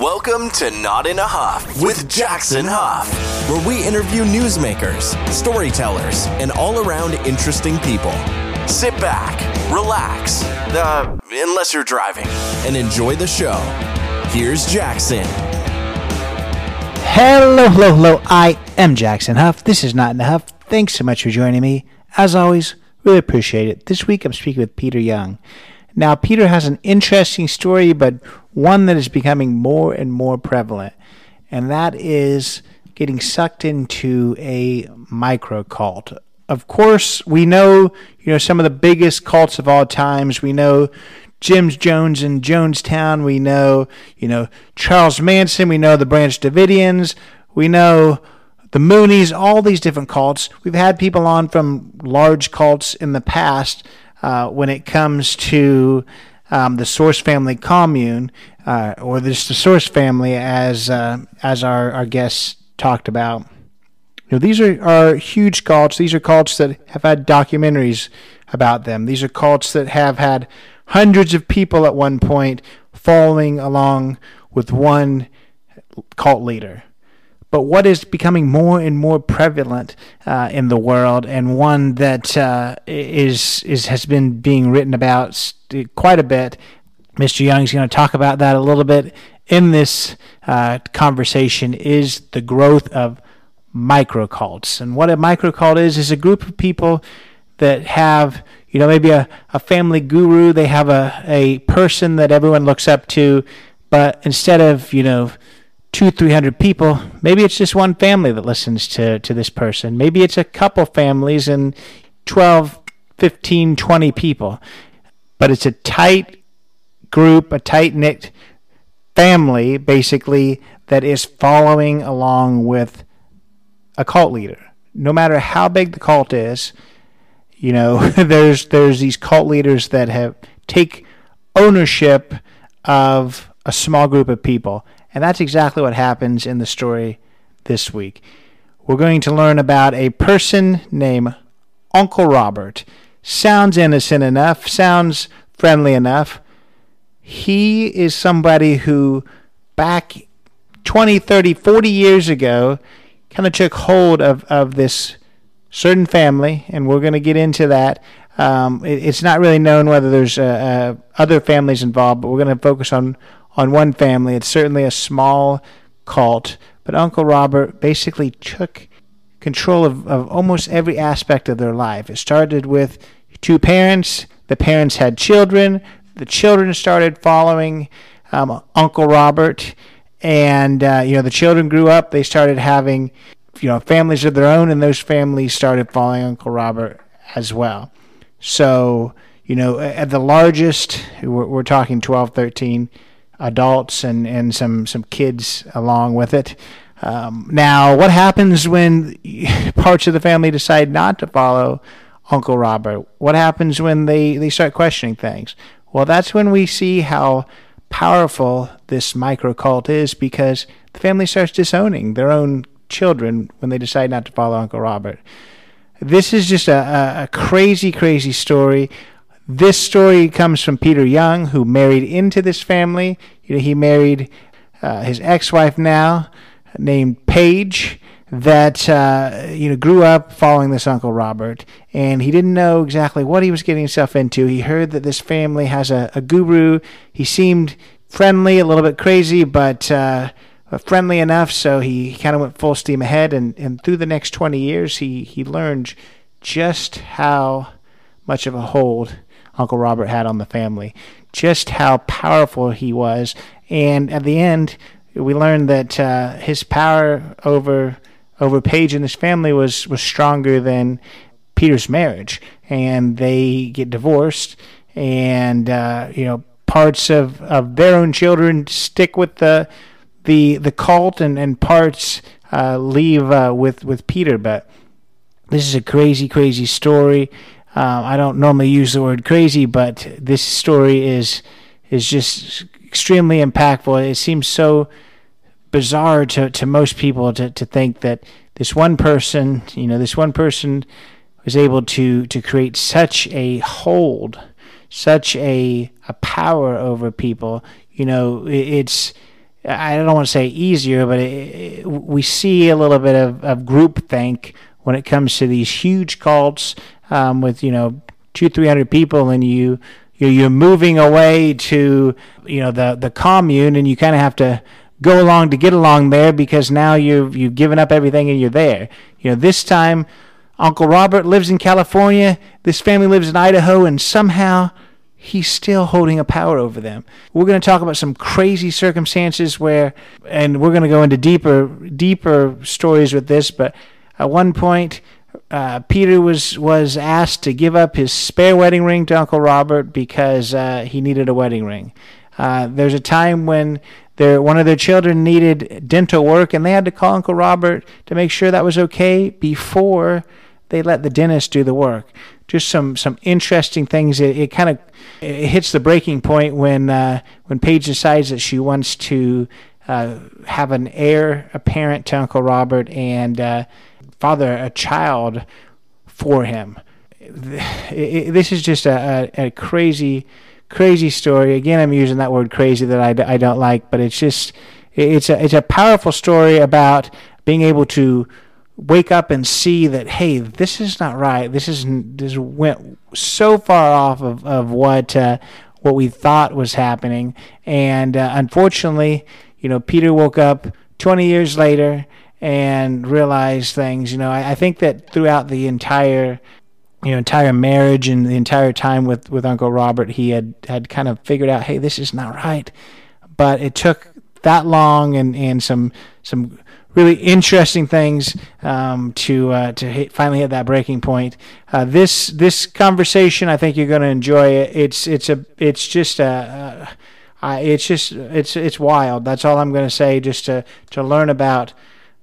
Welcome to Not in a Huff with Jackson Huff, where we interview newsmakers, storytellers, and all around interesting people. Sit back, relax, uh, unless you're driving, and enjoy the show. Here's Jackson. Hello, hello, hello. I am Jackson Huff. This is Not in a Huff. Thanks so much for joining me. As always, really appreciate it. This week I'm speaking with Peter Young. Now, Peter has an interesting story, but one that is becoming more and more prevalent, and that is getting sucked into a micro cult. Of course, we know, you know, some of the biggest cults of all times. We know Jim Jones in Jonestown. We know, you know, Charles Manson. We know the Branch Davidians. We know the Moonies, all these different cults. We've had people on from large cults in the past uh, when it comes to um, the Source Family Commune, uh, or just the Source Family, as uh, as our, our guests talked about. You know, these are, are huge cults. These are cults that have had documentaries about them. These are cults that have had hundreds of people at one point following along with one cult leader but what is becoming more and more prevalent uh, in the world, and one that uh, is is has been being written about quite a bit. Mr. Young is going to talk about that a little bit in this uh, conversation. Is the growth of microcults, and what a microcult is is a group of people that have you know maybe a, a family guru, they have a a person that everyone looks up to, but instead of you know two, three hundred people. Maybe it's just one family that listens to, to this person. Maybe it's a couple families and 12, 15, 20 people. But it's a tight group, a tight knit family, basically, that is following along with a cult leader. No matter how big the cult is, you know, there's there's these cult leaders that have take ownership of a small group of people and that's exactly what happens in the story this week. We're going to learn about a person named Uncle Robert. Sounds innocent enough, sounds friendly enough. He is somebody who, back 20, 30, 40 years ago, kind of took hold of, of this certain family, and we're going to get into that. Um, it, it's not really known whether there's uh, uh, other families involved, but we're going to focus on on one family. It's certainly a small cult, but Uncle Robert basically took control of, of almost every aspect of their life. It started with two parents, the parents had children, the children started following um, Uncle Robert, and uh, you know the children grew up. They started having you know families of their own, and those families started following Uncle Robert as well. So you know at the largest, we're, we're talking 12, 13 adults and, and some, some kids along with it. Um, now, what happens when parts of the family decide not to follow Uncle Robert? What happens when they, they start questioning things? Well, that's when we see how powerful this micro cult is because the family starts disowning their own children when they decide not to follow Uncle Robert. This is just a, a crazy, crazy story. This story comes from Peter Young, who married into this family. He married uh, his ex-wife now, named Paige, that uh, you know grew up following this Uncle Robert, and he didn't know exactly what he was getting himself into. He heard that this family has a, a guru. He seemed friendly, a little bit crazy, but uh, friendly enough. So he, kind of went full steam ahead, and, and through the next twenty years, he he learned just how much of a hold Uncle Robert had on the family, just how powerful he was. And at the end, we learned that uh, his power over over Paige and his family was was stronger than Peter's marriage, and they get divorced. And uh, you know, parts of, of their own children stick with the the the cult, and and parts uh, leave uh, with with Peter. But this is a crazy, crazy story. Um, I don't normally use the word crazy, but this story is is just extremely impactful. It seems so bizarre to, to most people to, to think that this one person, you know, this one person was able to to create such a hold, such a a power over people. You know, it's I don't want to say easier, but it, it, we see a little bit of, of groupthink when it comes to these huge cults um, with you know two three hundred people, and you you're moving away to you know the the commune, and you kind of have to go along to get along there because now you've you've given up everything and you're there. You know, this time Uncle Robert lives in California, this family lives in Idaho, and somehow he's still holding a power over them. We're going to talk about some crazy circumstances where, and we're going to go into deeper deeper stories with this. But at one point, uh, Peter was was asked to give up his spare wedding ring to Uncle Robert because uh, he needed a wedding ring. Uh, there's a time when their one of their children needed dental work, and they had to call Uncle Robert to make sure that was okay before they let the dentist do the work. Just some some interesting things. It, it kind of it hits the breaking point when uh, when Paige decides that she wants to uh, have an heir apparent to Uncle Robert and father a child for him. This is just a, a, a crazy crazy story. Again, I'm using that word crazy that I, I don't like, but it's just it's a it's a powerful story about being able to wake up and see that hey, this is not right. This is this went so far off of of what uh, what we thought was happening, and uh, unfortunately, you know, Peter woke up 20 years later and realize things. You know, I, I think that throughout the entire you know entire marriage and the entire time with with Uncle Robert, he had had kind of figured out, hey, this is not right. But it took that long and and some some really interesting things um, to uh, to hit, finally hit that breaking point. Uh, this this conversation, I think you're going to enjoy it. It's it's a it's just a. Uh, it's just it's it's wild. That's all I'm going to say. Just to to learn about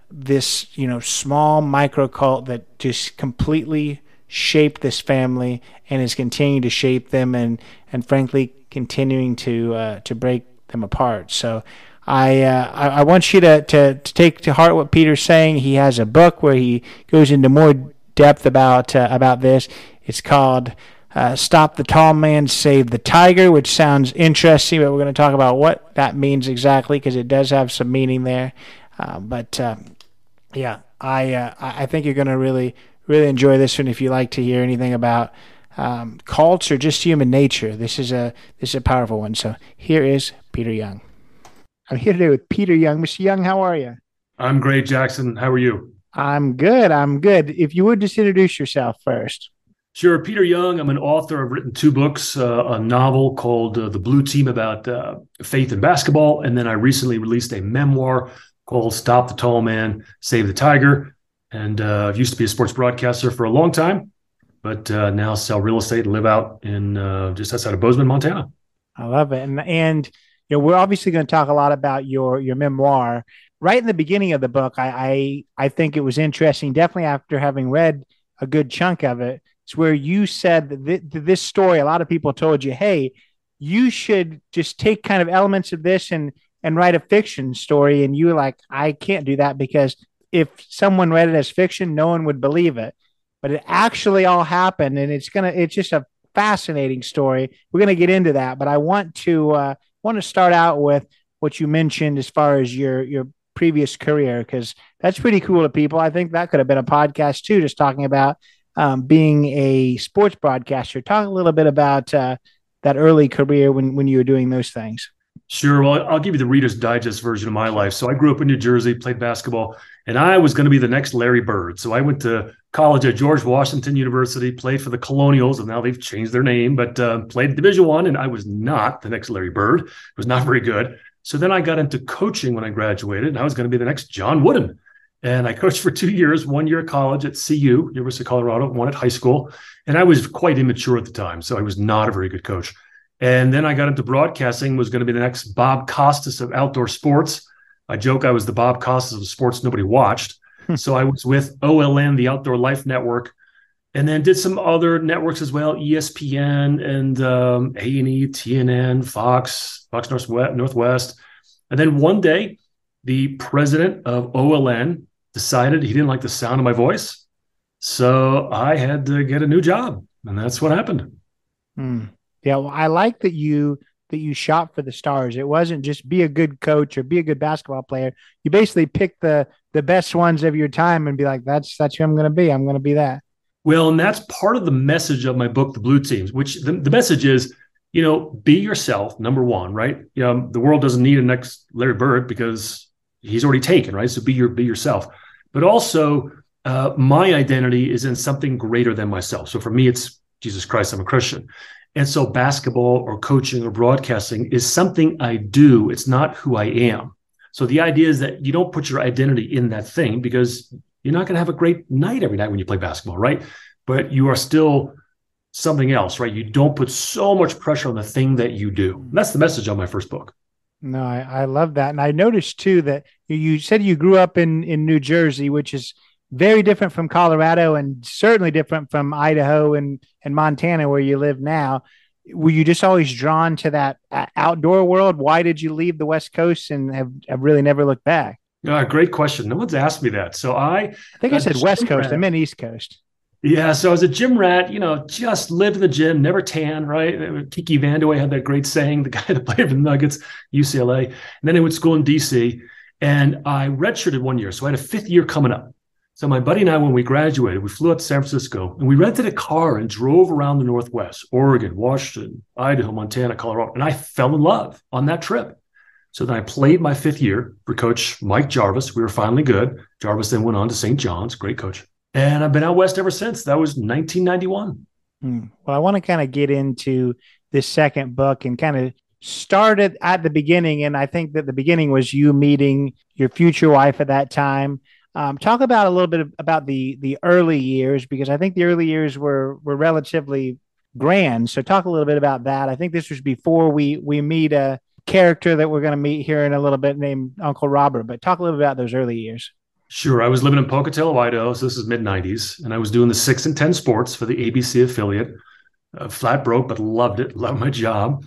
this, you know, small micro cult that just completely shaped this family and is continuing to shape them and and frankly continuing to uh, to break them apart. So I, uh, I, I want you to, to to take to heart what Peter's saying. He has a book where he goes into more depth about uh, about this. It's called uh, "Stop the Tall Man, Save the Tiger," which sounds interesting, but we're going to talk about what that means exactly because it does have some meaning there. Uh, but uh, yeah, I I think you're going to really really enjoy this one if you like to hear anything about um, cults or just human nature. This is a this is a powerful one. So here is Peter Young. I'm here today with Peter Young. Mr. Young, how are you? I'm great, Jackson. How are you? I'm good. I'm good. If you would just introduce yourself first. Sure. Peter Young. I'm an author. I've written two books, uh, a novel called uh, The Blue Team about uh, faith and basketball. And then I recently released a memoir called Stop the Tall Man, Save the Tiger. And uh, used to be a sports broadcaster for a long time, but uh, now sell real estate and live out in uh, just outside of Bozeman, Montana. I love it. And, and you know, we're obviously going to talk a lot about your your memoir. Right in the beginning of the book, I, I I think it was interesting. Definitely after having read a good chunk of it, it's where you said that th- this story. A lot of people told you, "Hey, you should just take kind of elements of this and and write a fiction story." And you like, "I can't do that because if someone read it as fiction, no one would believe it. But it actually all happened, and it's gonna it's just a fascinating story. We're gonna get into that, but I want to uh, want to start out with what you mentioned as far as your your previous career because that's pretty cool to people. I think that could have been a podcast too, just talking about um, being a sports broadcaster. Talk a little bit about uh, that early career when when you were doing those things. Sure. Well, I'll give you the Reader's Digest version of my life. So I grew up in New Jersey, played basketball, and I was going to be the next Larry Bird. So I went to college at George Washington University, played for the Colonials, and now they've changed their name, but uh, played Division One, and I was not the next Larry Bird. It was not very good. So then I got into coaching when I graduated, and I was going to be the next John Wooden. And I coached for two years, one year at college at CU, University of Colorado, one at high school. And I was quite immature at the time, so I was not a very good coach. And then I got into broadcasting, was going to be the next Bob Costas of outdoor sports. I joke I was the Bob Costas of sports nobody watched. Hmm. so I was with OLN, the Outdoor Life Network, and then did some other networks as well, ESPN and um, A&E, TNN, Fox, Fox Northwest. And then one day, the president of OLN decided he didn't like the sound of my voice. So I had to get a new job. And that's what happened. Hmm. Yeah, well, I like that you that you shot for the stars. It wasn't just be a good coach or be a good basketball player. You basically pick the the best ones of your time and be like, that's that's who I'm going to be. I'm going to be that. Well, and that's part of the message of my book, The Blue Teams, which the, the message is, you know, be yourself. Number one, right? You know, the world doesn't need a next Larry Bird because he's already taken, right? So be your be yourself. But also, uh, my identity is in something greater than myself. So for me, it's Jesus Christ. I'm a Christian. And so basketball or coaching or broadcasting is something I do. It's not who I am. So the idea is that you don't put your identity in that thing because you're not going to have a great night every night when you play basketball, right? But you are still something else, right? You don't put so much pressure on the thing that you do. And that's the message on my first book. No, I, I love that. And I noticed too that you said you grew up in, in New Jersey, which is very different from Colorado and certainly different from Idaho and, and Montana, where you live now. Were you just always drawn to that uh, outdoor world? Why did you leave the West Coast and have, have really never looked back? Uh, great question. No one's asked me that. So I, I think I said West Coast. Rat. I meant East Coast. Yeah. So I was a gym rat, you know, just lived in the gym, never tan, right? Kiki Vandeweghe had that great saying, the guy that played for the Nuggets, UCLA. And then I went to school in DC and I redshirted one year. So I had a fifth year coming up. So my buddy and I, when we graduated, we flew out to San Francisco and we rented a car and drove around the Northwest, Oregon, Washington, Idaho, Montana, Colorado. And I fell in love on that trip. So then I played my fifth year for Coach Mike Jarvis. We were finally good. Jarvis then went on to St. John's, great coach. And I've been out west ever since. That was 1991. Hmm. Well, I want to kind of get into this second book and kind of started at the beginning. And I think that the beginning was you meeting your future wife at that time. Um, talk about a little bit of, about the the early years because I think the early years were were relatively grand. So talk a little bit about that. I think this was before we we meet a character that we're going to meet here in a little bit named Uncle Robert. But talk a little bit about those early years. Sure. I was living in Pocatello, Idaho. So this is mid 90s. And I was doing the six and 10 sports for the ABC affiliate. Uh, flat broke, but loved it, loved my job.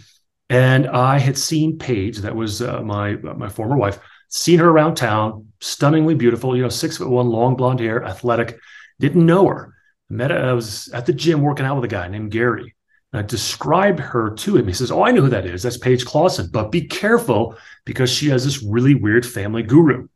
And I had seen Paige, that was uh, my uh, my former wife, Seen her around town, stunningly beautiful, you know, six foot one, long blonde hair, athletic. Didn't know her. Met her, I was at the gym working out with a guy named Gary. And I described her to him. He says, Oh, I know who that is. That's Paige Clausen. But be careful because she has this really weird family guru.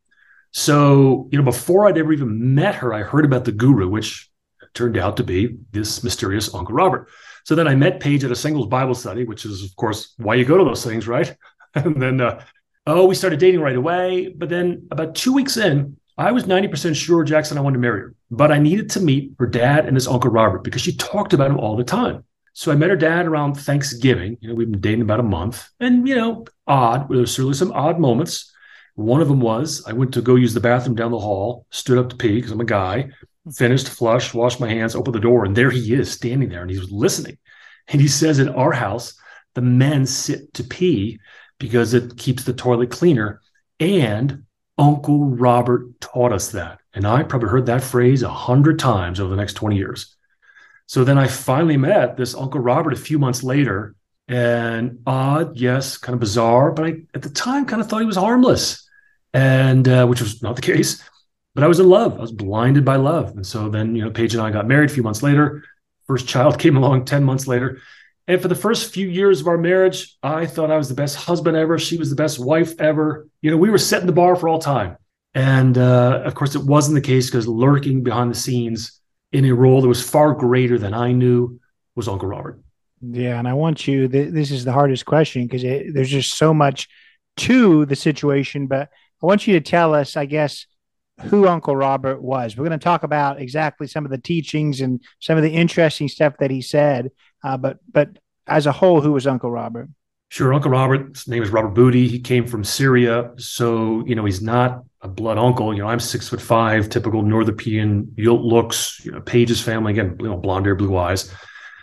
So, you know, before I'd ever even met her, I heard about the guru, which turned out to be this mysterious Uncle Robert. So then I met Paige at a singles Bible study, which is, of course, why you go to those things, right? and then uh, Oh, we started dating right away. But then about two weeks in, I was 90% sure Jackson, I wanted to marry her. But I needed to meet her dad and his uncle Robert because she talked about him all the time. So I met her dad around Thanksgiving. You know, we've been dating about a month. And, you know, odd. There were certainly some odd moments. One of them was I went to go use the bathroom down the hall, stood up to pee because I'm a guy, finished, flushed, washed my hands, opened the door, and there he is standing there and he's listening. And he says, In our house, the men sit to pee because it keeps the toilet cleaner. And Uncle Robert taught us that. And I probably heard that phrase a hundred times over the next 20 years. So then I finally met this Uncle Robert a few months later. And odd, yes, kind of bizarre, but I at the time kind of thought he was harmless, and uh, which was not the case. But I was in love. I was blinded by love. And so then, you know, Paige and I got married a few months later. First child came along 10 months later. And for the first few years of our marriage, I thought I was the best husband ever. She was the best wife ever. You know, we were setting the bar for all time. And uh, of course, it wasn't the case because lurking behind the scenes in a role that was far greater than I knew was Uncle Robert. Yeah. And I want you, th- this is the hardest question because there's just so much to the situation. But I want you to tell us, I guess, who Uncle Robert was. We're going to talk about exactly some of the teachings and some of the interesting stuff that he said. Uh, but but as a whole, who was Uncle Robert? Sure, Uncle Robert's name is Robert Booty. He came from Syria, so you know he's not a blood uncle. You know, I'm six foot five, typical North European looks. You know, Paige's family again, you know, blonde hair, blue eyes.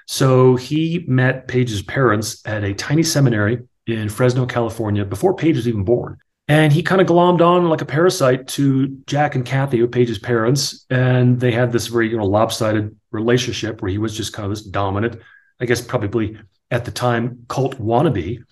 So he met Paige's parents at a tiny seminary in Fresno, California, before Paige was even born. And he kind of glommed on like a parasite to Jack and Kathy, Paige's parents, and they had this very you know lopsided relationship where he was just kind of this dominant I guess probably at the time cult wannabe.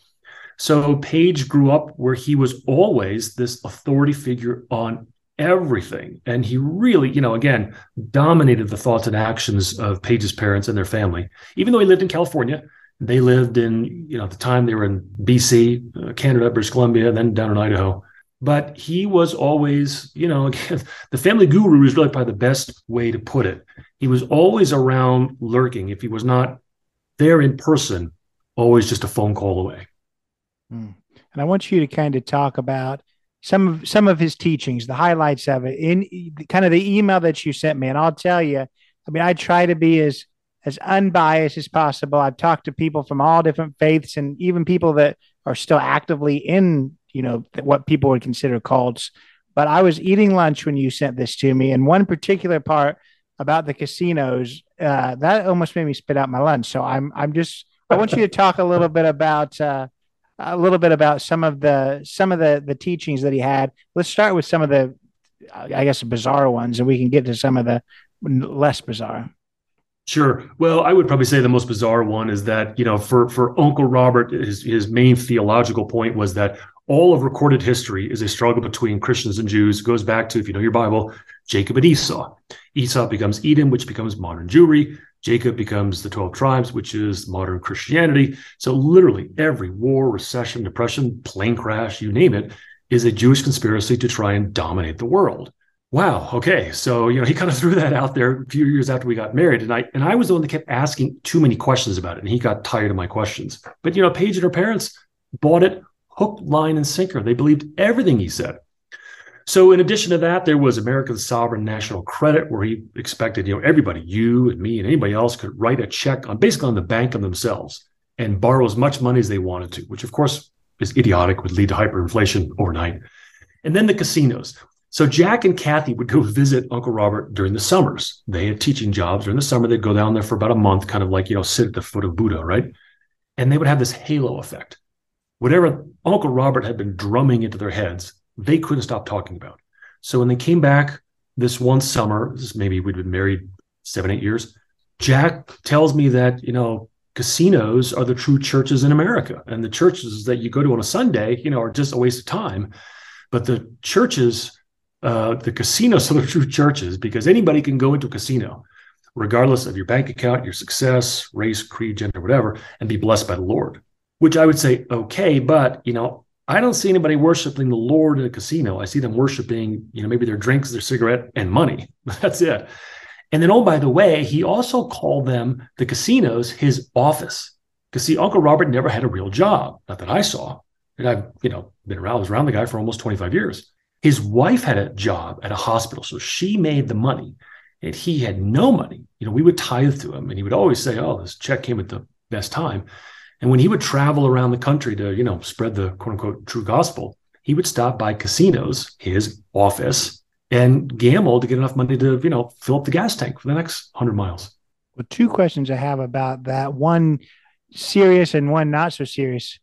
So Paige grew up where he was always this authority figure on everything. And he really, you know, again, dominated the thoughts and actions of Paige's parents and their family. Even though he lived in California, They lived in, you know, at the time they were in BC, uh, Canada, British Columbia, then down in Idaho. But he was always, you know, again, the family guru is really probably the best way to put it. He was always around lurking. If he was not there in person, always just a phone call away. Hmm. And I want you to kind of talk about some of some of his teachings, the highlights of it in kind of the email that you sent me. And I'll tell you, I mean, I try to be as as unbiased as possible. I've talked to people from all different faiths and even people that are still actively in, you know, what people would consider cults. But I was eating lunch when you sent this to me, and one particular part about the casinos uh, that almost made me spit out my lunch. So I'm I'm just I want you to talk a little bit about uh, a little bit about some of the some of the the teachings that he had. Let's start with some of the I guess bizarre ones, and we can get to some of the less bizarre. Sure. Well, I would probably say the most bizarre one is that you know, for for Uncle Robert, his his main theological point was that all of recorded history is a struggle between Christians and Jews. It goes back to, if you know your Bible, Jacob and Esau. Esau becomes Edom, which becomes modern Jewry. Jacob becomes the 12 tribes, which is modern Christianity. So, literally, every war, recession, depression, plane crash, you name it, is a Jewish conspiracy to try and dominate the world. Wow. Okay. So, you know, he kind of threw that out there a few years after we got married. And I and I was the one that kept asking too many questions about it. And he got tired of my questions. But you know, Paige and her parents bought it hook, line, and sinker. They believed everything he said. So, in addition to that, there was America's sovereign national credit, where he expected, you know, everybody, you and me and anybody else, could write a check on basically on the bank of themselves and borrow as much money as they wanted to, which of course is idiotic, would lead to hyperinflation overnight. And then the casinos. So Jack and Kathy would go visit Uncle Robert during the summers. They had teaching jobs during the summer. They'd go down there for about a month, kind of like, you know, sit at the foot of Buddha, right? And they would have this halo effect. Whatever Uncle Robert had been drumming into their heads, they couldn't stop talking about. So when they came back this one summer, this maybe we'd been married seven, eight years, Jack tells me that, you know, casinos are the true churches in America. And the churches that you go to on a Sunday, you know, are just a waste of time. But the churches, uh, the casinos are the true churches because anybody can go into a casino, regardless of your bank account, your success, race, creed, gender, whatever, and be blessed by the Lord. Which I would say, okay, but you know, I don't see anybody worshiping the Lord in a casino. I see them worshiping, you know, maybe their drinks, their cigarette, and money. That's it. And then, oh, by the way, he also called them the casinos his office. Because see, Uncle Robert never had a real job, not that I saw. And I've, you know, been around, I was around the guy for almost 25 years. His wife had a job at a hospital, so she made the money, and he had no money. You know, we would tithe to him, and he would always say, "Oh, this check came at the best time." And when he would travel around the country to, you know, spread the quote unquote true gospel, he would stop by casinos, his office, and gamble to get enough money to, you know, fill up the gas tank for the next 100 miles. Well, two questions I have about that one serious and one not so serious.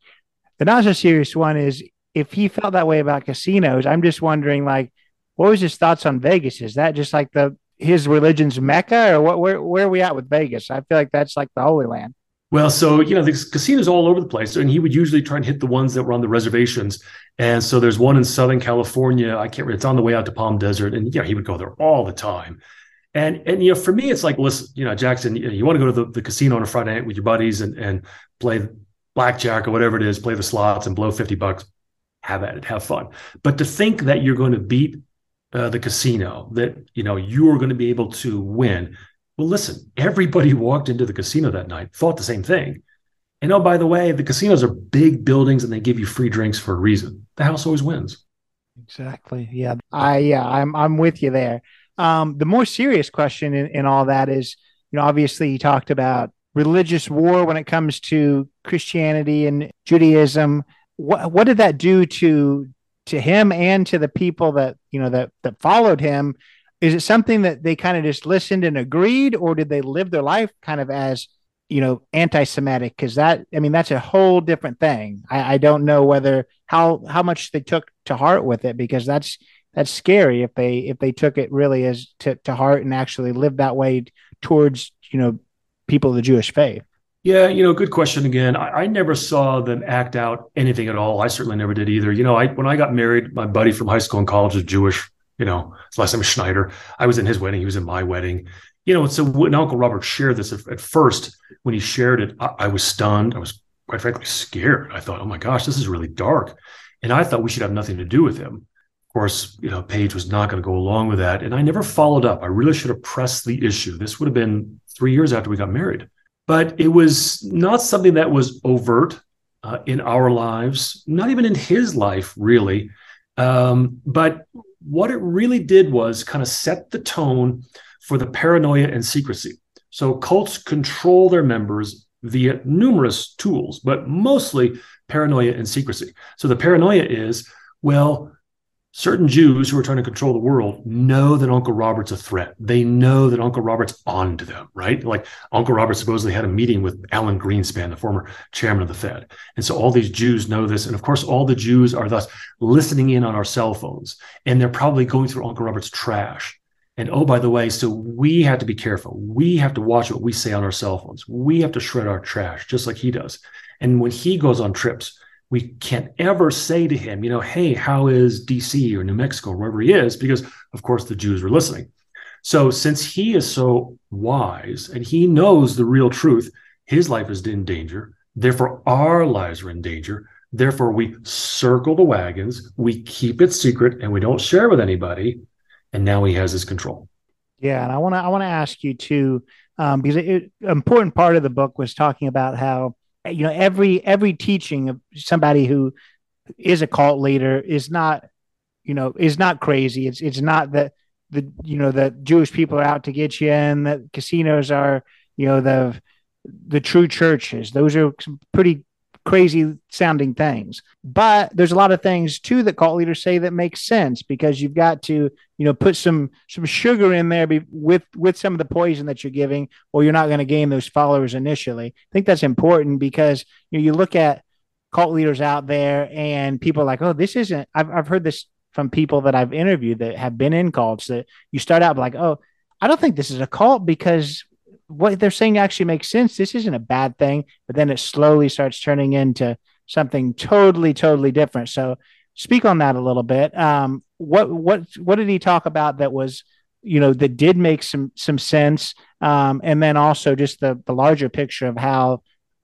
The not so serious one is if he felt that way about casinos, I'm just wondering, like, what was his thoughts on Vegas? Is that just like the his religion's mecca, or what? Where where are we at with Vegas? I feel like that's like the holy land. Well, so you know, there's casinos all over the place, and he would usually try and hit the ones that were on the reservations. And so there's one in Southern California. I can't. It's on the way out to Palm Desert, and yeah, he would go there all the time. And and you know, for me, it's like, listen, you know, Jackson, you, know, you want to go to the, the casino on a Friday night with your buddies and and play blackjack or whatever it is, play the slots and blow fifty bucks. Have at it, have fun. But to think that you're going to beat uh, the casino, that you know you are going to be able to win well, listen, everybody walked into the casino that night, thought the same thing. And oh, by the way, the casinos are big buildings and they give you free drinks for a reason. The house always wins. Exactly. Yeah. I yeah, I'm I'm with you there. Um, the more serious question in, in all that is, you know, obviously you talked about religious war when it comes to Christianity and Judaism. What what did that do to to him and to the people that you know that that followed him is it something that they kind of just listened and agreed or did they live their life kind of as you know anti-semitic because that i mean that's a whole different thing I, I don't know whether how how much they took to heart with it because that's that's scary if they if they took it really as to, to heart and actually lived that way towards you know people of the jewish faith yeah, you know, good question again. I, I, never saw them act out anything at all. I certainly never did either. You know, I when I got married, my buddy from high school and college was Jewish you know, his last name was Schneider. I was in his wedding. He was in my wedding. you know, so when Uncle Robert shared this at, first, when he shared it, I, I, was stunned. I was quite frankly scared. I thought, oh my gosh, this is really dark. And I thought we should have nothing to do with him. Of course, you know, Paige was not going to go along with that. And I never followed up. I really should have pressed the issue. This would have been three years after we got married. But it was not something that was overt uh, in our lives, not even in his life, really. Um, but what it really did was kind of set the tone for the paranoia and secrecy. So cults control their members via numerous tools, but mostly paranoia and secrecy. So the paranoia is, well, certain Jews who are trying to control the world know that Uncle Robert's a threat. They know that Uncle Robert's on to them, right? Like Uncle Robert supposedly had a meeting with Alan Greenspan, the former chairman of the Fed. And so all these Jews know this. And of course, all the Jews are thus listening in on our cell phones. And they're probably going through Uncle Robert's trash. And oh, by the way, so we have to be careful. We have to watch what we say on our cell phones. We have to shred our trash just like he does. And when he goes on trips, we can't ever say to him, you know, hey, how is DC or New Mexico, or wherever he is, because of course the Jews were listening. So since he is so wise and he knows the real truth, his life is in danger. Therefore, our lives are in danger. Therefore, we circle the wagons, we keep it secret, and we don't share with anybody. And now he has his control. Yeah, and I want to I want to ask you too, um, because an important part of the book was talking about how you know every every teaching of somebody who is a cult leader is not you know is not crazy. It's it's not that the you know that jewish people are out to get you and that casinos are you know the the true churches. Those are some pretty crazy sounding things. But there's a lot of things too that cult leaders say that make sense because you've got to, you know, put some some sugar in there be, with with some of the poison that you're giving, or you're not going to gain those followers initially. I think that's important because you know you look at cult leaders out there and people are like, oh, this isn't. I've I've heard this from people that I've interviewed that have been in cults that you start out like, oh, I don't think this is a cult because what they're saying actually makes sense. This isn't a bad thing, but then it slowly starts turning into something totally, totally different. So, speak on that a little bit. Um, what what what did he talk about that was, you know, that did make some some sense, um, and then also just the the larger picture of how,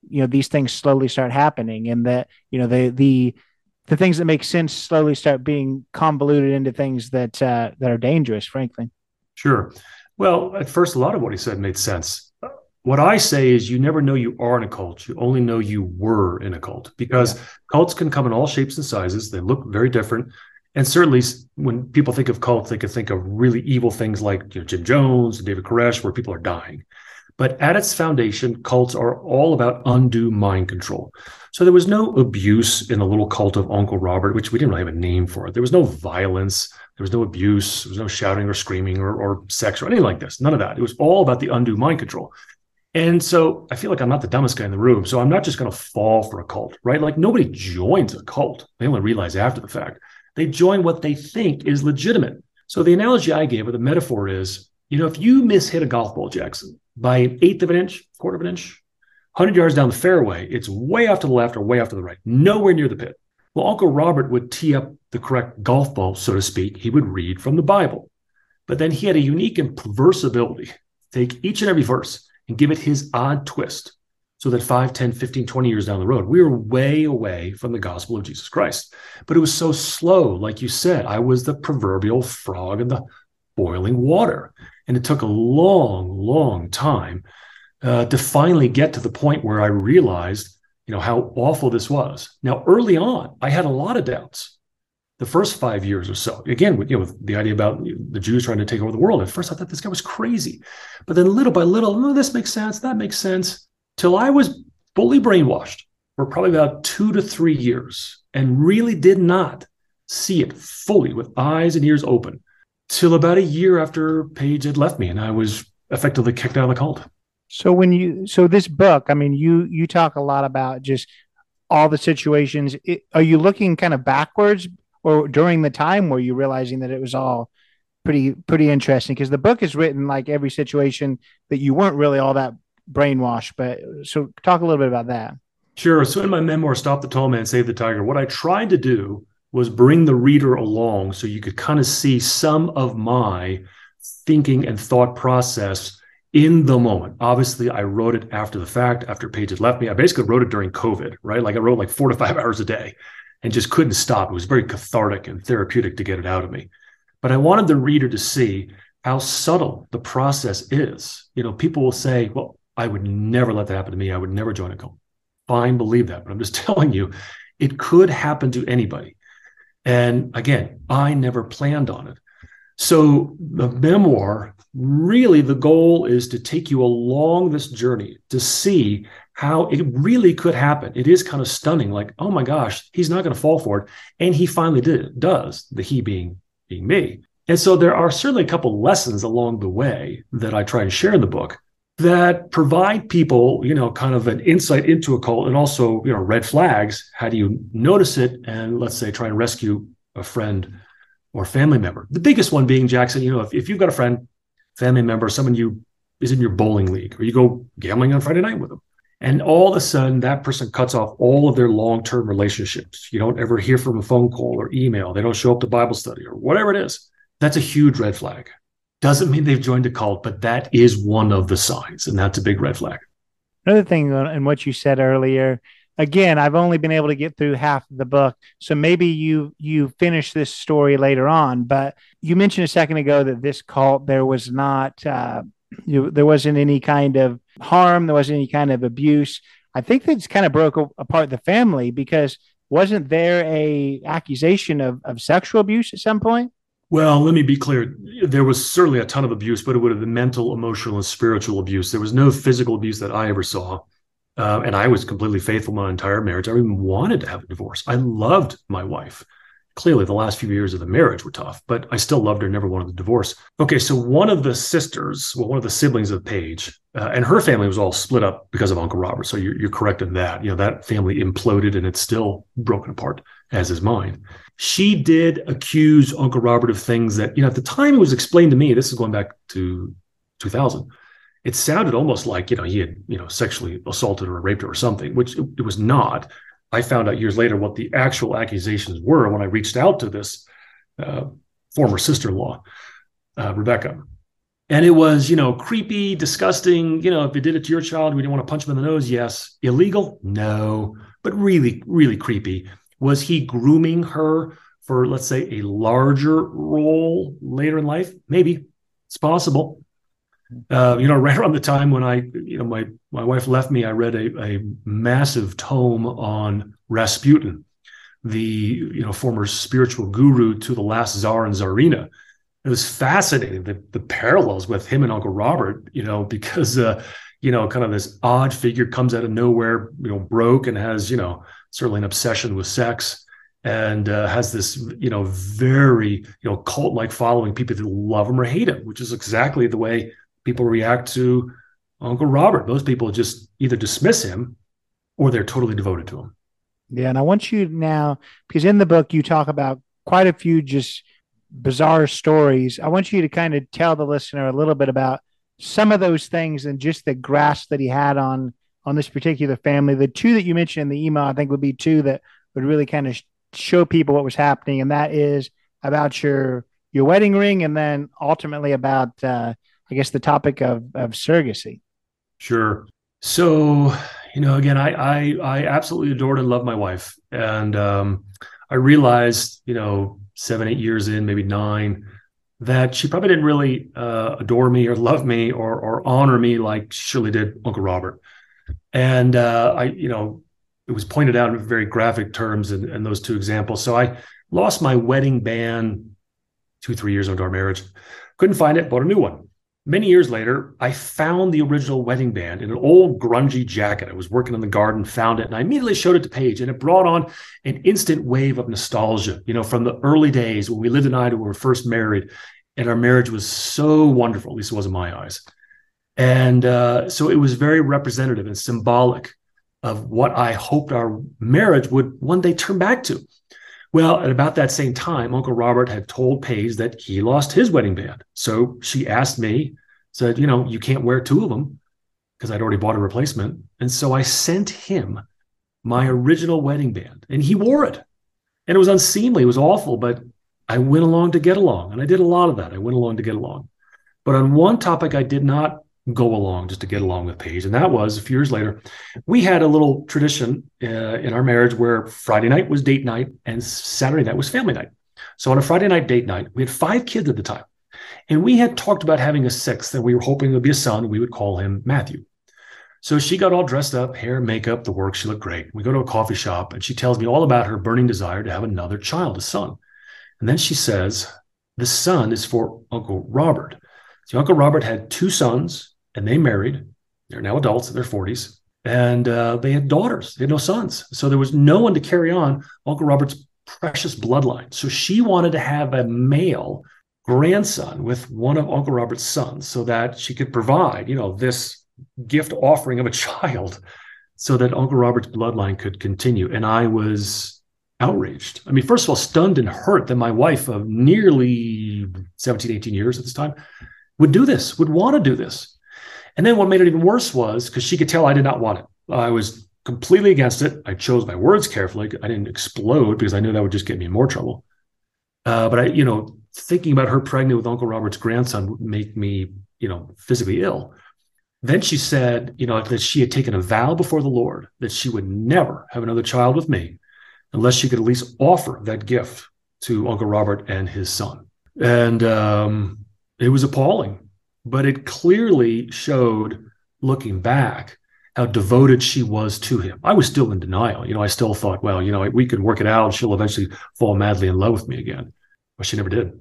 you know, these things slowly start happening, and that you know the the the things that make sense slowly start being convoluted into things that uh, that are dangerous, frankly. Sure. Well, at first, a lot of what he said made sense. What I say is, you never know you are in a cult. You only know you were in a cult because yeah. cults can come in all shapes and sizes. They look very different. And certainly, when people think of cults, they could think of really evil things like you know, Jim Jones and David Koresh, where people are dying. But at its foundation, cults are all about undue mind control. So there was no abuse in the little cult of Uncle Robert, which we didn't really have a name for it. There was no violence. There was no abuse. There was no shouting or screaming or, or sex or anything like this. None of that. It was all about the undue mind control. And so I feel like I'm not the dumbest guy in the room. So I'm not just going to fall for a cult, right? Like nobody joins a cult. They only realize after the fact. They join what they think is legitimate. So the analogy I gave or the metaphor is, you know, if you miss hit a golf ball, Jackson, by an eighth of an inch, quarter of an inch, 100 yards down the fairway, it's way off to the left or way off to the right, nowhere near the pit. Well, Uncle Robert would tee up the correct golf ball, so to speak. He would read from the Bible. But then he had a unique and perverse ability take each and every verse and give it his odd twist so that 5, 10, 15, 20 years down the road, we were way away from the gospel of Jesus Christ. But it was so slow. Like you said, I was the proverbial frog in the boiling water. And it took a long, long time uh, to finally get to the point where I realized you know, how awful this was. Now, early on, I had a lot of doubts. The first five years or so, again, with, you know, with the idea about the Jews trying to take over the world. At first, I thought this guy was crazy, but then little by little, oh, this makes sense. That makes sense. Till I was fully brainwashed for probably about two to three years, and really did not see it fully with eyes and ears open till about a year after Paige had left me, and I was effectively kicked out of the cult. So when you so this book, I mean, you you talk a lot about just all the situations. It, are you looking kind of backwards, or during the time were you realizing that it was all pretty pretty interesting? Because the book is written like every situation that you weren't really all that brainwashed. But so talk a little bit about that. Sure. So in my memoir, Stop the Tall Man, Save the Tiger, what I tried to do was bring the reader along so you could kind of see some of my thinking and thought process in the moment. Obviously, I wrote it after the fact, after Paige had left me. I basically wrote it during COVID, right? Like I wrote like four to five hours a day and just couldn't stop. It was very cathartic and therapeutic to get it out of me. But I wanted the reader to see how subtle the process is. You know, people will say, well, I would never let that happen to me. I would never join a cult. Fine, believe that. But I'm just telling you, it could happen to anybody. And again, I never planned on it. So the memoir, really the goal is to take you along this journey to see how it really could happen. It is kind of stunning, like, oh my gosh, he's not going to fall for it. And he finally did, does, the he being being me. And so there are certainly a couple lessons along the way that I try to share in the book that provide people, you know, kind of an insight into a cult and also, you know, red flags. How do you notice it? And let's say try and rescue a friend or family member. The biggest one being Jackson, you know, if, if you've got a friend, family member, someone you is in your bowling league, or you go gambling on Friday night with them. And all of a sudden, that person cuts off all of their long term relationships. You don't ever hear from a phone call or email. They don't show up to Bible study or whatever it is. That's a huge red flag. Doesn't mean they've joined a cult, but that is one of the signs, and that's a big red flag. Another thing uh, in what you said earlier, again, I've only been able to get through half of the book, so maybe you you finish this story later on. But you mentioned a second ago that this cult there was not uh, you, there wasn't any kind of harm, there wasn't any kind of abuse. I think just kind of broke apart the family because wasn't there a accusation of, of sexual abuse at some point? Well, let me be clear. There was certainly a ton of abuse, but it would have been mental, emotional, and spiritual abuse. There was no physical abuse that I ever saw. Uh, and I was completely faithful my entire marriage. I even wanted to have a divorce. I loved my wife. Clearly, the last few years of the marriage were tough, but I still loved her, never wanted the divorce. Okay, so one of the sisters, well, one of the siblings of Paige, uh, and her family was all split up because of Uncle Robert. So you're, you're correct in that. You know, that family imploded and it's still broken apart, as is mine she did accuse Uncle Robert of things that, you know, at the time it was explained to me, this is going back to 2000, it sounded almost like, you know, he had, you know, sexually assaulted her or raped her or something, which it, it was not. I found out years later what the actual accusations were when I reached out to this uh, former sister in law, uh, Rebecca. And it was, you know, creepy, disgusting. You know, if you did it to your child, we didn't want to punch him in the nose. Yes. Illegal? No. But really, really creepy. Was he grooming her for, let's say, a larger role later in life? Maybe it's possible. Uh, you know, right around the time when I, you know, my my wife left me, I read a, a massive tome on Rasputin, the you know former spiritual guru to the last czar and czarina. It was fascinating the the parallels with him and Uncle Robert, you know, because uh, you know, kind of this odd figure comes out of nowhere, you know, broke and has, you know, certainly an obsession with sex and uh, has this, you know, very, you know, cult like following. People that love him or hate him, which is exactly the way people react to Uncle Robert. Most people just either dismiss him or they're totally devoted to him. Yeah. And I want you now, because in the book, you talk about quite a few just bizarre stories. I want you to kind of tell the listener a little bit about some of those things and just the grasp that he had on on this particular family. The two that you mentioned in the email, I think, would be two that would really kind of show people what was happening, and that is about your your wedding ring, and then ultimately about, uh, I guess, the topic of of surrogacy. Sure. So, you know, again, I I, I absolutely adored and loved my wife, and um, I realized, you know, seven eight years in, maybe nine that she probably didn't really uh, adore me or love me or or honor me like she surely did Uncle Robert. And uh, I, you know, it was pointed out in very graphic terms in, in, those two examples. So I lost my wedding band two three years into our marriage. Couldn't find it, bought a new one. Many years later, I found the original wedding band in an old grungy jacket. I was working in the garden, found it, and I immediately showed it to Paige, and it brought on an instant wave of nostalgia, you know, from the early days when we lived in Idaho, we were first married, and our marriage was so wonderful, at least it was in my eyes. And uh, so it was very representative and symbolic of what I hoped our marriage would one day turn back to. Well, at about that same time, Uncle Robert had told Paige that he lost his wedding band. So she asked me, said, you know, you can't wear two of them because I'd already bought a replacement. And so I sent him my original wedding band and he wore it. And it was unseemly, it was awful, but I went along to get along. And I did a lot of that. I went along to get along. But on one topic, I did not go along just to get along with Paige. And that was a few years later. We had a little tradition uh, in our marriage where Friday night was date night and Saturday night was family night. So on a Friday night date night, we had five kids at the time. And we had talked about having a sixth, and we were hoping it would be a son. We would call him Matthew. So she got all dressed up, hair, makeup, the work. She looked great. We go to a coffee shop, and she tells me all about her burning desire to have another child, a son. And then she says, The son is for Uncle Robert. So Uncle Robert had two sons, and they married. They're now adults in their 40s, and uh, they had daughters. They had no sons. So there was no one to carry on Uncle Robert's precious bloodline. So she wanted to have a male grandson with one of Uncle Robert's sons so that she could provide, you know, this gift offering of a child so that Uncle Robert's bloodline could continue. And I was outraged. I mean, first of all, stunned and hurt that my wife of nearly 17, 18 years at this time would do this, would want to do this. And then what made it even worse was because she could tell I did not want it. I was completely against it. I chose my words carefully. I didn't explode because I knew that would just get me in more trouble. Uh, but I, you know, thinking about her pregnant with Uncle Robert's grandson would make me, you know, physically ill. Then she said, you know, that she had taken a vow before the Lord that she would never have another child with me unless she could at least offer that gift to Uncle Robert and his son. And um, it was appalling, but it clearly showed, looking back, how devoted she was to him. I was still in denial. You know, I still thought, well, you know, we could work it out. She'll eventually fall madly in love with me again. But she never did.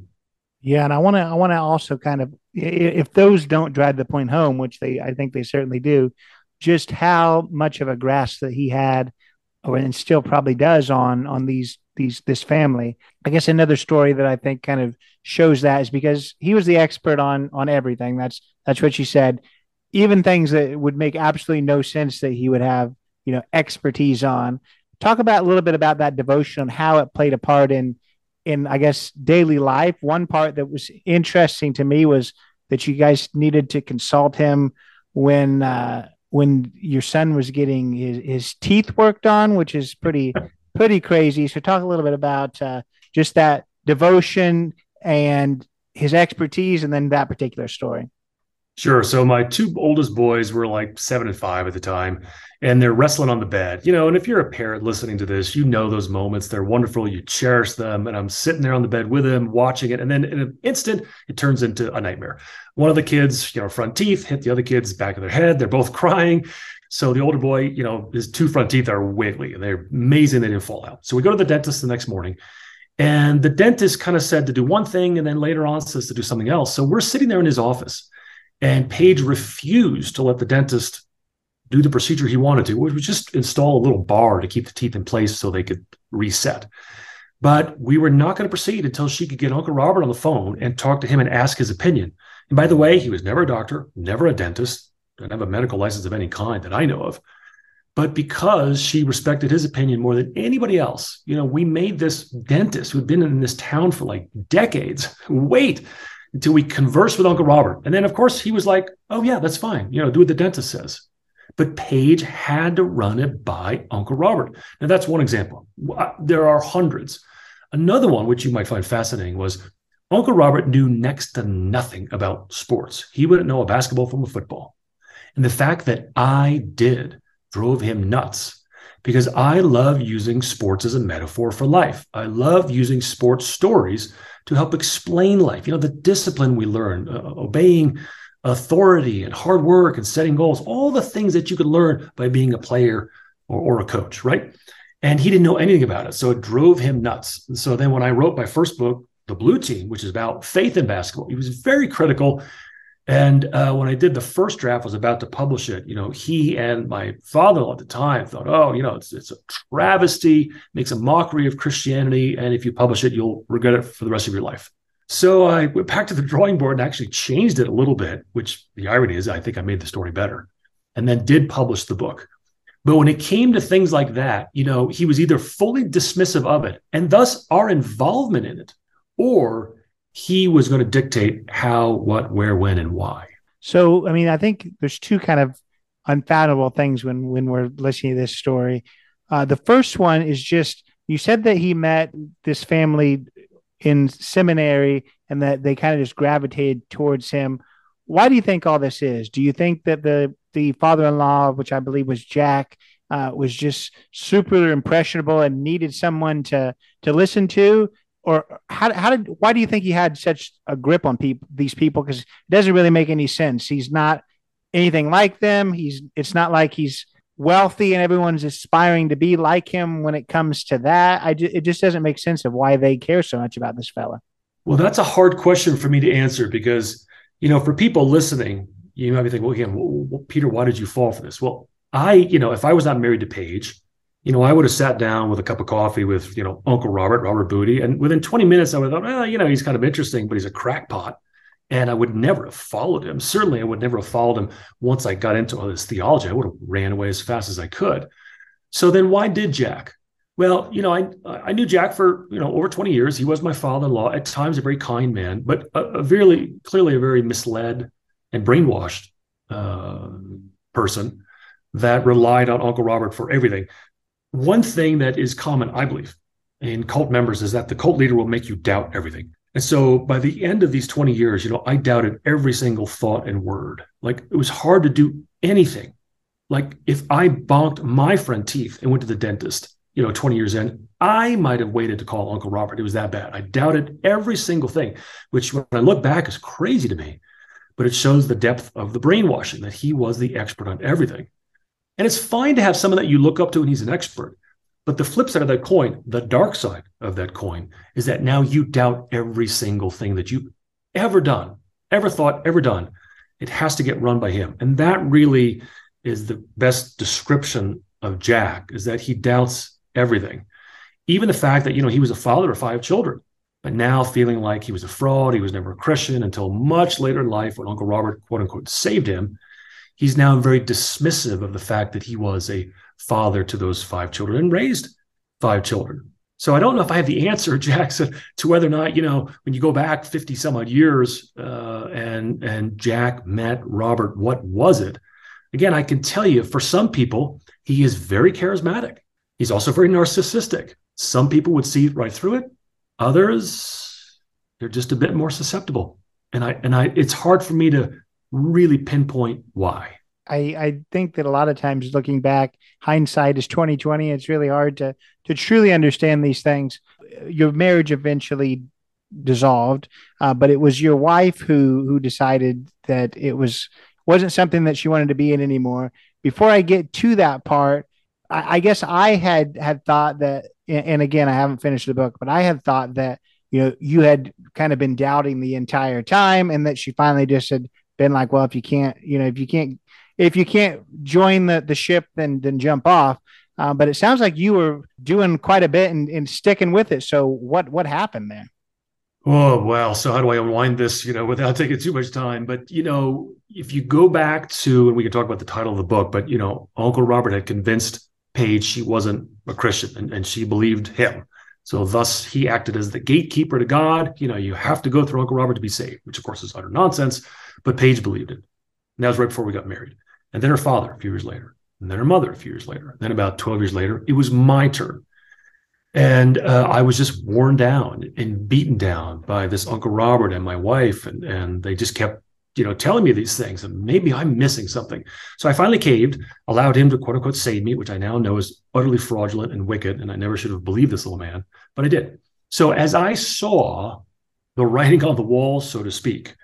Yeah, and I want to I want to also kind of if those don't drive the point home, which they I think they certainly do, just how much of a grasp that he had, or and still probably does on on these these this family. I guess another story that I think kind of shows that is because he was the expert on on everything. That's that's what she said even things that would make absolutely no sense that he would have, you know, expertise on. Talk about a little bit about that devotion and how it played a part in, in I guess daily life. One part that was interesting to me was that you guys needed to consult him when uh, when your son was getting his, his teeth worked on, which is pretty pretty crazy. So talk a little bit about uh, just that devotion and his expertise, and then that particular story. Sure. So my two oldest boys were like seven and five at the time, and they're wrestling on the bed. You know, and if you're a parent listening to this, you know those moments. They're wonderful. You cherish them. And I'm sitting there on the bed with them, watching it, and then in an instant, it turns into a nightmare. One of the kids, you know, front teeth hit the other kid's back of their head. They're both crying. So the older boy, you know, his two front teeth are wiggly, and they're amazing. They didn't fall out. So we go to the dentist the next morning. And the dentist kind of said to do one thing and then later on says to do something else. So we're sitting there in his office and Paige refused to let the dentist do the procedure he wanted to, which was just install a little bar to keep the teeth in place so they could reset. But we were not going to proceed until she could get Uncle Robert on the phone and talk to him and ask his opinion. And by the way, he was never a doctor, never a dentist, didn't have a medical license of any kind that I know of. But because she respected his opinion more than anybody else, you know, we made this dentist who'd been in this town for like decades wait until we conversed with Uncle Robert. And then, of course, he was like, oh, yeah, that's fine. You know, do what the dentist says. But Paige had to run it by Uncle Robert. Now, that's one example. Uh, there are hundreds. Another one, which you might find fascinating, was Uncle Robert knew next to nothing about sports. He wouldn't know a basketball from a football. And the fact that I did drove him nuts because I love using sports as a metaphor for life. I love using sports stories to help explain life. You know, the discipline we learn, uh, obeying authority and hard work and setting goals, all the things that you could learn by being a player or, or a coach, right? And he didn't know anything about it. So it drove him nuts. And so then when I wrote my first book, The Blue Team, which is about faith in basketball, he was very critical and uh, when I did the first draft, was about to publish it. You know, he and my father-in-law at the time thought, "Oh, you know, it's it's a travesty, makes a mockery of Christianity, and if you publish it, you'll regret it for the rest of your life." So I went back to the drawing board and actually changed it a little bit. Which the irony is, I think I made the story better, and then did publish the book. But when it came to things like that, you know, he was either fully dismissive of it, and thus our involvement in it, or he was going to dictate how, what, where, when, and why. So, I mean, I think there's two kind of unfathomable things when when we're listening to this story. Uh, the first one is just you said that he met this family in seminary and that they kind of just gravitated towards him. why do you think all this is? Do you think that the the father-in-law, which I believe was Jack, uh, was just super impressionable and needed someone to to listen to? Or how, how did why do you think he had such a grip on people these people? Because it doesn't really make any sense. He's not anything like them. He's it's not like he's wealthy and everyone's aspiring to be like him when it comes to that. I just, it just doesn't make sense of why they care so much about this fella. Well, that's a hard question for me to answer because you know, for people listening, you might be thinking, well, again, well, Peter, why did you fall for this? Well, I, you know, if I was not married to Paige, you know, I would have sat down with a cup of coffee with, you know, Uncle Robert, Robert Booty. And within 20 minutes, I would have thought, well, you know, he's kind of interesting, but he's a crackpot. And I would never have followed him. Certainly, I would never have followed him once I got into all this theology. I would have ran away as fast as I could. So then why did Jack? Well, you know, I I knew Jack for you know over 20 years. He was my father-in-law. At times, a very kind man, but a, a very clearly a very misled and brainwashed uh, person that relied on Uncle Robert for everything. One thing that is common, I believe, in cult members is that the cult leader will make you doubt everything. And so by the end of these 20 years, you know, I doubted every single thought and word. Like it was hard to do anything. Like if I bonked my front teeth and went to the dentist, you know, 20 years in, I might have waited to call Uncle Robert. It was that bad. I doubted every single thing, which when I look back is crazy to me, but it shows the depth of the brainwashing that he was the expert on everything. And it's fine to have someone that you look up to and he's an expert. But the flip side of that coin, the dark side of that coin, is that now you doubt every single thing that you've ever done, ever thought, ever done. It has to get run by him. And that really is the best description of Jack, is that he doubts everything. Even the fact that, you know, he was a father of five children, but now feeling like he was a fraud, he was never a Christian until much later in life when Uncle Robert, quote unquote, saved him. He's now very dismissive of the fact that he was a father to those five children and raised five children. So I don't know if I have the answer, Jackson, to whether or not you know when you go back fifty some odd years uh, and and Jack met Robert, what was it? Again, I can tell you for some people he is very charismatic. He's also very narcissistic. Some people would see right through it. Others, they're just a bit more susceptible. And I and I it's hard for me to really pinpoint why. I, I think that a lot of times looking back, hindsight is twenty twenty. It's really hard to to truly understand these things. Your marriage eventually dissolved, uh, but it was your wife who who decided that it was wasn't something that she wanted to be in anymore. Before I get to that part, I, I guess I had had thought that, and again, I haven't finished the book, but I had thought that you know you had kind of been doubting the entire time, and that she finally just had been like, well, if you can't, you know, if you can't, if you can't join the the ship, then then jump off. Uh, but it sounds like you were doing quite a bit and, and sticking with it. So what what happened there? Oh well, so how do I unwind this, you know, without taking too much time? But you know, if you go back to, and we can talk about the title of the book, but you know, Uncle Robert had convinced Paige she wasn't a Christian and, and she believed him. So thus he acted as the gatekeeper to God. You know, you have to go through Uncle Robert to be saved, which of course is utter nonsense. But Paige believed it. And that was right before we got married. And then her father a few years later, and then her mother a few years later. Then about 12 years later, it was my turn. And uh, I was just worn down and beaten down by this Uncle Robert and my wife. And, and they just kept you know, telling me these things, and maybe I'm missing something. So I finally caved, allowed him to quote unquote save me, which I now know is utterly fraudulent and wicked, and I never should have believed this little man, but I did. So as I saw the writing on the wall, so to speak,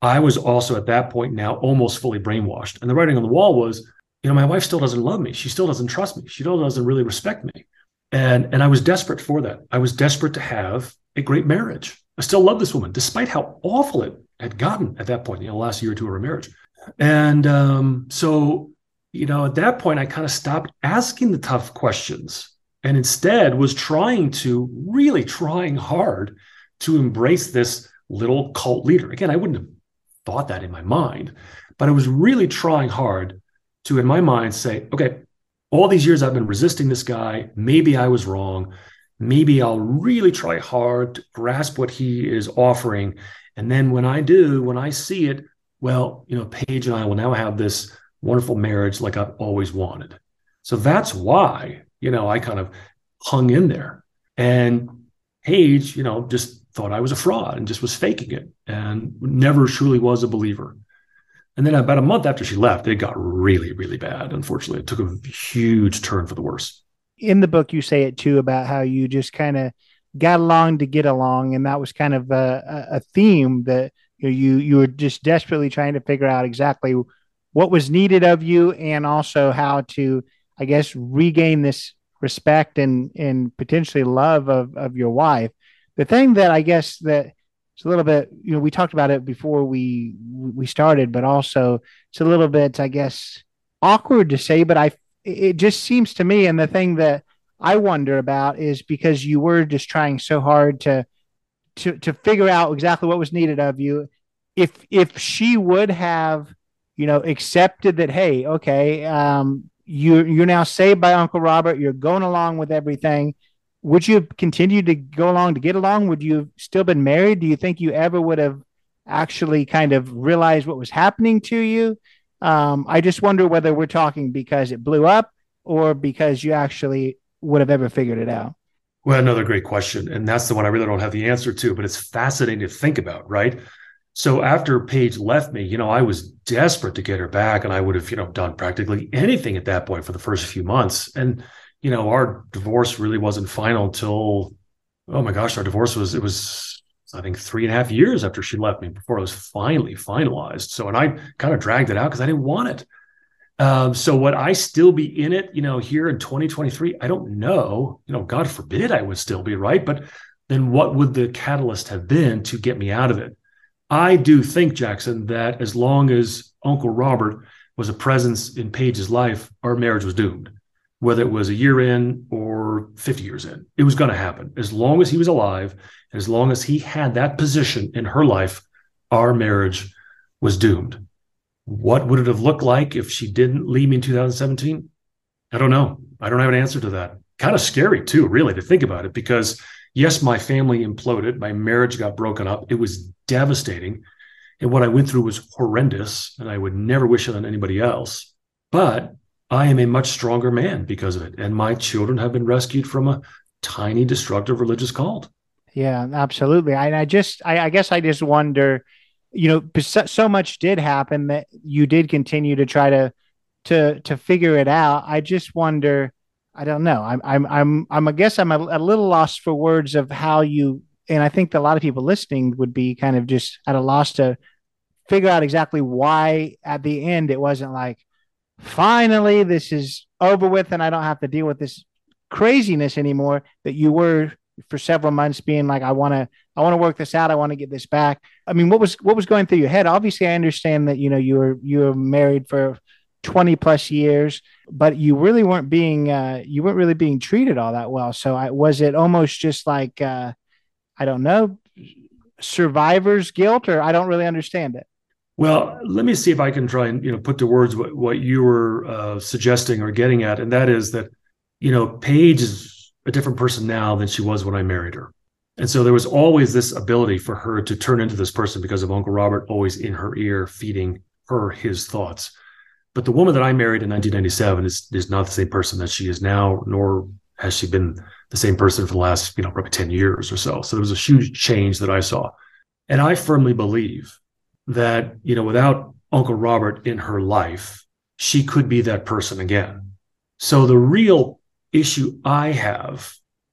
I was also at that point now almost fully brainwashed. And the writing on the wall was, you know, my wife still doesn't love me. She still doesn't trust me. She still doesn't really respect me. And and I was desperate for that. I was desperate to have a great marriage. I still love this woman, despite how awful it had gotten at that point, you know, last year or two of our marriage. And um, so, you know, at that point, I kind of stopped asking the tough questions and instead was trying to really trying hard to embrace this little cult leader. Again, I wouldn't have thought that in my mind, but I was really trying hard to, in my mind, say, okay, all these years I've been resisting this guy. Maybe I was wrong. Maybe I'll really try hard to grasp what he is offering and then when I do, when I see it, well, you know, Paige and I will now have this wonderful marriage like I've always wanted. So that's why, you know, I kind of hung in there. And Paige, you know, just thought I was a fraud and just was faking it and never truly was a believer. And then about a month after she left, it got really, really bad. Unfortunately, it took a huge turn for the worse. In the book, you say it too about how you just kind of got along to get along, and that was kind of a, a theme that you, know, you you were just desperately trying to figure out exactly what was needed of you, and also how to, I guess, regain this respect and and potentially love of of your wife. The thing that I guess that it's a little bit you know we talked about it before we we started but also it's a little bit i guess awkward to say but i it just seems to me and the thing that i wonder about is because you were just trying so hard to to to figure out exactly what was needed of you if if she would have you know accepted that hey okay um you you're now saved by uncle robert you're going along with everything would you have continued to go along to get along? Would you have still been married? Do you think you ever would have actually kind of realized what was happening to you? Um, I just wonder whether we're talking because it blew up or because you actually would have ever figured it out. Well, another great question. And that's the one I really don't have the answer to, but it's fascinating to think about, right? So after Paige left me, you know, I was desperate to get her back and I would have, you know, done practically anything at that point for the first few months. And you know, our divorce really wasn't final until, oh my gosh, our divorce was, it was, I think, three and a half years after she left me before it was finally finalized. So, and I kind of dragged it out because I didn't want it. Um, so would I still be in it, you know, here in 2023? I don't know. You know, God forbid I would still be right. But then what would the catalyst have been to get me out of it? I do think, Jackson, that as long as Uncle Robert was a presence in Paige's life, our marriage was doomed whether it was a year in or 50 years in. It was going to happen. As long as he was alive, as long as he had that position in her life, our marriage was doomed. What would it have looked like if she didn't leave me in 2017? I don't know. I don't have an answer to that. Kind of scary, too, really, to think about it, because yes, my family imploded. My marriage got broken up. It was devastating. And what I went through was horrendous, and I would never wish it on anybody else. But I am a much stronger man because of it. And my children have been rescued from a tiny destructive religious cult. Yeah, absolutely. I, I just, I, I guess I just wonder, you know, so much did happen that you did continue to try to, to, to figure it out. I just wonder, I don't know. I'm, I'm, I'm, I'm, I guess I'm a, a little lost for words of how you, and I think a lot of people listening would be kind of just at a loss to figure out exactly why at the end it wasn't like, finally this is over with and I don't have to deal with this craziness anymore that you were for several months being like I want to I want to work this out. I want to get this back. I mean what was what was going through your head? Obviously I understand that you know you were you were married for 20 plus years but you really weren't being uh you weren't really being treated all that well. So I was it almost just like uh I don't know survivor's guilt or I don't really understand it? Well, let me see if I can try and you know put to words what, what you were uh, suggesting or getting at, and that is that you know Paige is a different person now than she was when I married her, and so there was always this ability for her to turn into this person because of Uncle Robert always in her ear feeding her his thoughts. But the woman that I married in 1997 is is not the same person that she is now, nor has she been the same person for the last you know probably 10 years or so. So there was a huge change that I saw, and I firmly believe that, you know, without Uncle Robert in her life, she could be that person again. So the real issue I have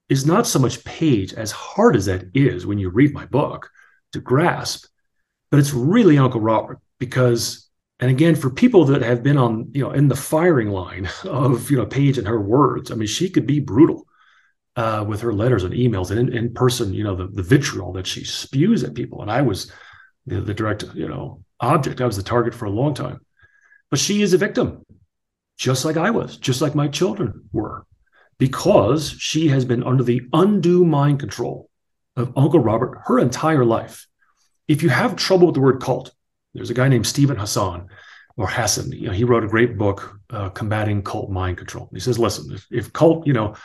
is not so much Paige, as hard as that is when you read my book to grasp, but it's really Uncle Robert because, and again, for people that have been on, you know, in the firing line of, you know, Paige and her words, I mean, she could be brutal uh, with her letters and emails and in, in person, you know, the, the vitriol that she spews at people. And I was, the, the direct, you know, object. I was the target for a long time. But she is a victim, just like I was, just like my children were, because she has been under the undue mind control of Uncle Robert her entire life. If you have trouble with the word cult, there's a guy named Steven Hassan or Hassan. You know, he wrote a great book, uh, Combating Cult Mind Control. He says, listen, if, if cult, you know,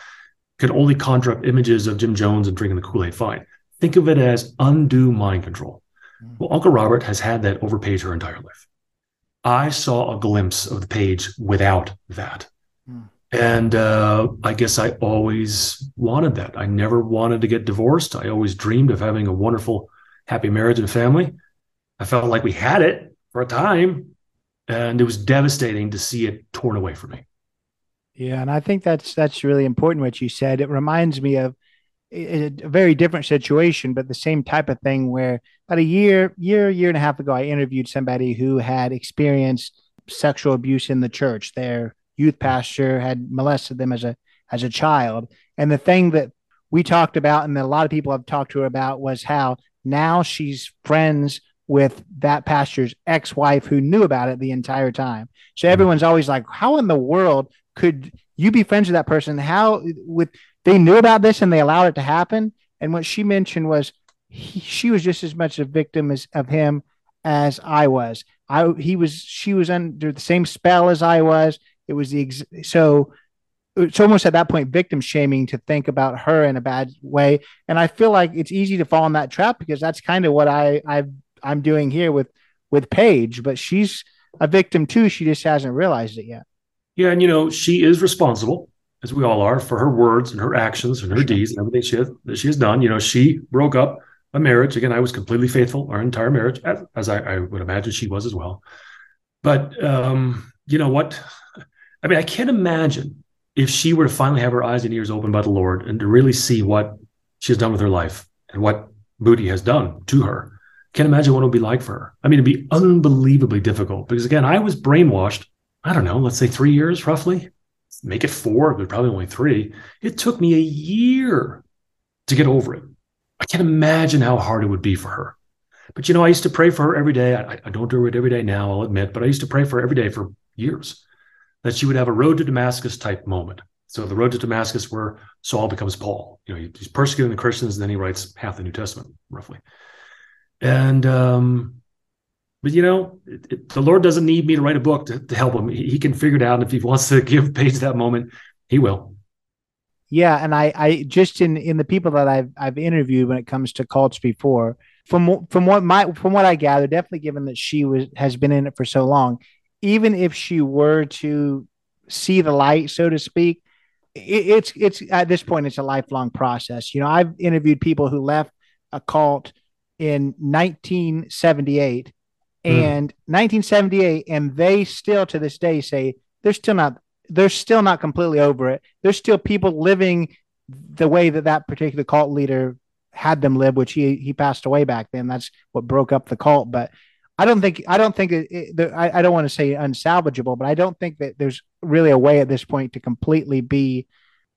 can only conjure up images of Jim Jones and drinking the Kool Aid, fine. Think of it as undue mind control. Well, Uncle Robert has had that over Paige her entire life. I saw a glimpse of the Paige without that. And uh, I guess I always wanted that. I never wanted to get divorced. I always dreamed of having a wonderful, happy marriage and family. I felt like we had it for a time, And it was devastating to see it torn away from me. Yeah, and I think that's that's really important what you said. It reminds me of a very different situation, but the same type of thing where about a year, year, year and a half ago, I interviewed somebody who had experienced sexual abuse in the church. Their youth pastor had molested them as a as a child. And the thing that we talked about and that a lot of people have talked to her about was how now she's friends with that pastor's ex-wife who knew about it the entire time. So mm-hmm. everyone's always like, how in the world could you be friends with that person? How with they knew about this and they allowed it to happen? And what she mentioned was he, she was just as much a victim as of him as I was. I he was she was under the same spell as I was. It was the ex- so it's almost at that point victim shaming to think about her in a bad way. And I feel like it's easy to fall in that trap because that's kind of what I i I'm doing here with with Paige. But she's a victim too. She just hasn't realized it yet. Yeah, and you know she is responsible, as we all are, for her words and her actions and her deeds and everything she has, that she has done. You know, she broke up a marriage. Again, I was completely faithful our entire marriage, as, as I, I, would imagine she was as well. But um, you know what? I mean, I can't imagine if she were to finally have her eyes and ears opened by the Lord and to really see what she has done with her life and what Booty has done to her. Can't imagine what it would be like for her. I mean, it'd be unbelievably difficult because again, I was brainwashed. I don't know, let's say three years roughly. Make it four, but probably only three. It took me a year to get over it. I can't imagine how hard it would be for her. But you know, I used to pray for her every day. I, I don't do it every day now, I'll admit, but I used to pray for her every day for years that she would have a road to Damascus type moment. So the road to Damascus, where Saul becomes Paul. You know, he's persecuting the Christians, and then he writes half the New Testament, roughly. And um, but you know, it, it, the Lord doesn't need me to write a book to, to help him. He, he, can figure it out, and if he wants to give Paige that moment, he will. Yeah, and I, I just in in the people that I've I've interviewed when it comes to cults before, from from what my from what I gather, definitely given that she was has been in it for so long, even if she were to see the light, so to speak, it, it's it's at this point it's a lifelong process. You know, I've interviewed people who left a cult in 1978 mm. and 1978 and they still to this day say they're still not they're still not completely over it. There's still people living the way that that particular cult leader had them live, which he he passed away back then. That's what broke up the cult. But I don't think I don't think it, it, I, I don't want to say unsalvageable, but I don't think that there's really a way at this point to completely be,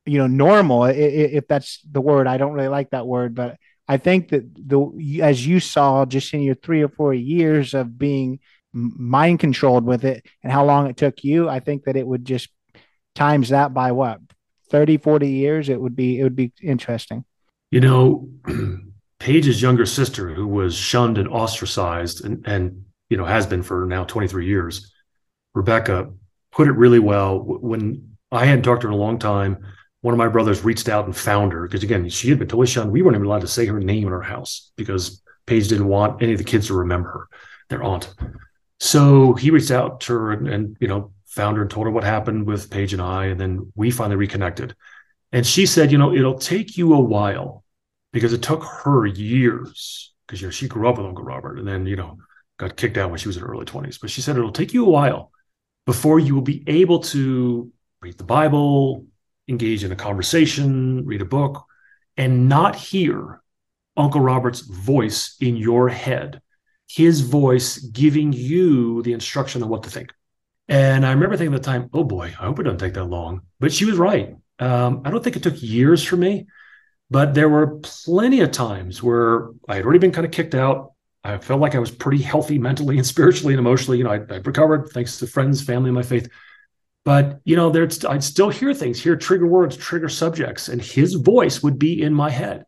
you know, normal. If that's the word, I don't really like that word, but I think that the as you saw just in your three or four years of being mind controlled with it and how long it took you, I think that it would just times that by what 30 40 years it would be it would be interesting you know paige's younger sister who was shunned and ostracized and and you know has been for now 23 years rebecca put it really well. When i hadn't talked to her in a long time one of my brothers reached out and found her because again she had been totally shunned. We weren't even allowed to say her name in our house because paige didn't want any of the kids to remember her their aunt. So he reached out to her and, and you know found her and told her what happened with Paige and I, and then we finally reconnected. And she said, you know, it'll take you a while because it took her years because you know she grew up with Uncle Robert and then you know got kicked out when she was in her early twenties. But she said it'll take you a while before you will be able to read the Bible, engage in a conversation, read a book, and not hear Uncle Robert's voice in your head, his voice giving you the instruction on what to think. And I remember thinking at the time, oh boy, I hope it doesn't take that long. But she was right. Um, I don't think it took years for me, but there were plenty of times where I had already been kind of kicked out. I felt like I was pretty healthy mentally and spiritually and emotionally. You know, I, I'd recovered thanks to friends, family, and my faith. But you know, there's I'd still hear things, hear trigger words, trigger subjects, and his voice would be in my head.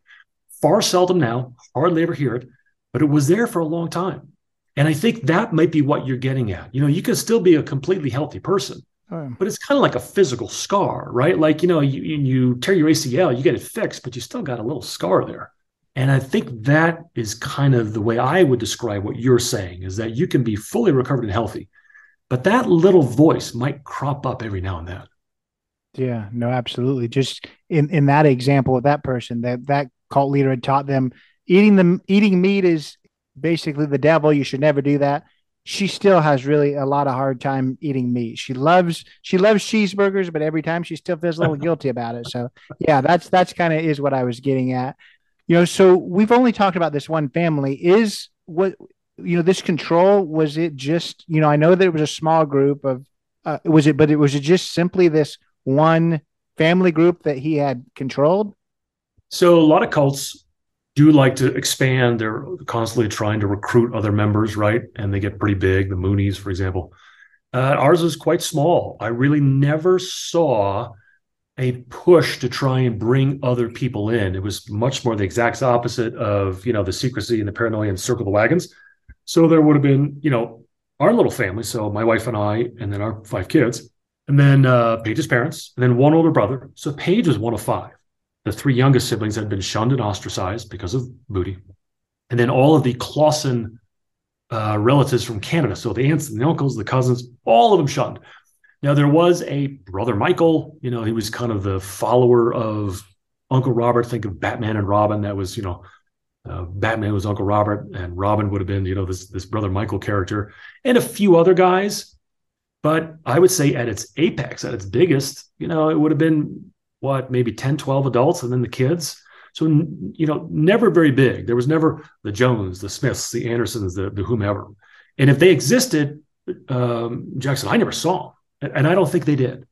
Far seldom now, hardly ever hear it, but it was there for a long time. And I think that might be what you're getting at. You know, you can still be a completely healthy person, Oh, but it's kind of like a physical scar, right? Like, you know, you, you tear your ACL, you get it fixed, but you still got a little scar there. And I think that is kind of the way I would describe what you're saying is that you can be fully recovered and healthy, but that little voice might crop up every now and then. Yeah, no, absolutely. Just in, in that example of that person, that that cult leader had taught them eating the eating meat is basically the devil. You should never do that. She still has really a lot of hard time eating meat. She loves she loves cheeseburgers, but every time she still feels a little guilty about it. So yeah, that's that's kind of is what I was getting at. You know, so we've only talked about this one family. Is what you know this control was it just you know I know that it was a small group of uh, was it but it was it just simply this one family group that he had controlled. So a lot of cults do like to expand. They're constantly trying to recruit other members, right? And they get pretty big. The Moonies, for example. Uh, ours was quite small. I really never saw a push to try and bring other people in. It was much more the exact opposite of you know the secrecy and the paranoia and circle the wagons. So there would have been you know our little family. So my wife and I, and then our five kids, and then uh, Paige's parents, and then one older brother. So Paige was one of five. The three youngest siblings had been shunned and ostracized because of booty. And then all of the Clausen uh, relatives from Canada. So the aunts and the uncles, the cousins, all of them shunned. Now, there was a brother Michael, you know, he was kind of the follower of Uncle Robert. Think of Batman and Robin. That was, you know, uh, Batman was Uncle Robert, and Robin would have been, you know, this this brother Michael character, and a few other guys. But I would say at its apex, at its biggest, you know, it would have been what maybe 10 12 adults and then the kids. So you know never very big. There was never the jones the smiths the andersons the, the whomever. And if they existed um, jackson i never saw them and i don't think they did.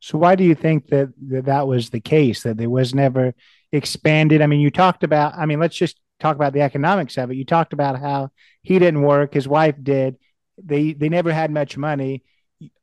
So why do you think that, that that was the case that there was never expanded? I mean you talked about i mean let's just talk about the economics of it. You talked about how he didn't work his wife did. They they never had much money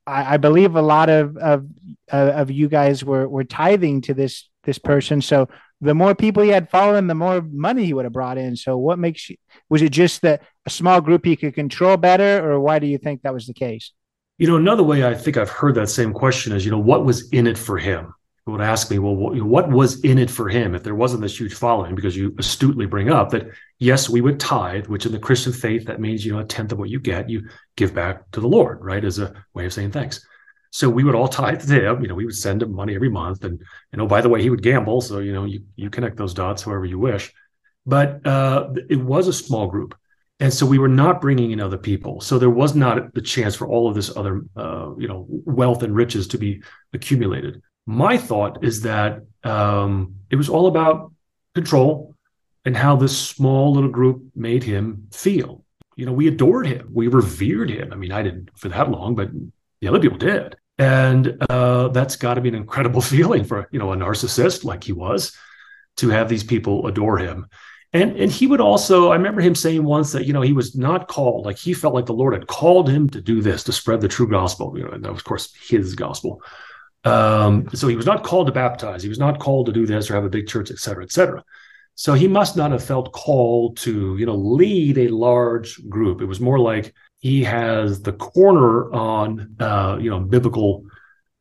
I, I believe a lot of of of you guys were were tithing to this this person. So the more people he had following, the more money he would have brought in. So what makes you was it just that a small group he could control better, or why do you think that was the case? You know, another way I think I've heard that same question is, you know, what was in it for him? Would ask me, well, what was in it for him if there wasn't this huge following? Because you astutely bring up that, yes, we would tithe, which in the Christian faith, that means, you know, a tenth of what you get, you give back to the Lord, right? As a way of saying thanks. So we would all tithe to him. You know, we would send him money every month. And, you know, by the way, he would gamble. So, you know, you, you connect those dots however you wish. But uh, it was a small group. And so we were not bringing in other people. So there was not the chance for all of this other, uh, you know, wealth and riches to be accumulated. My thought is that um, it was all about control and how this small little group made him feel. You know, we adored him, we revered him. I mean, I didn't for that long, but the other people did. And uh, that's got to be an incredible feeling for you know a narcissist like he was to have these people adore him. And and he would also, I remember him saying once that you know he was not called, like he felt like the Lord had called him to do this to spread the true gospel. You know, and that was of course his gospel. Um, so he was not called to baptize. He was not called to do this or have a big church, et cetera, et cetera. So he must not have felt called to, you know, lead a large group. It was more like he has the corner on, uh, you know, biblical,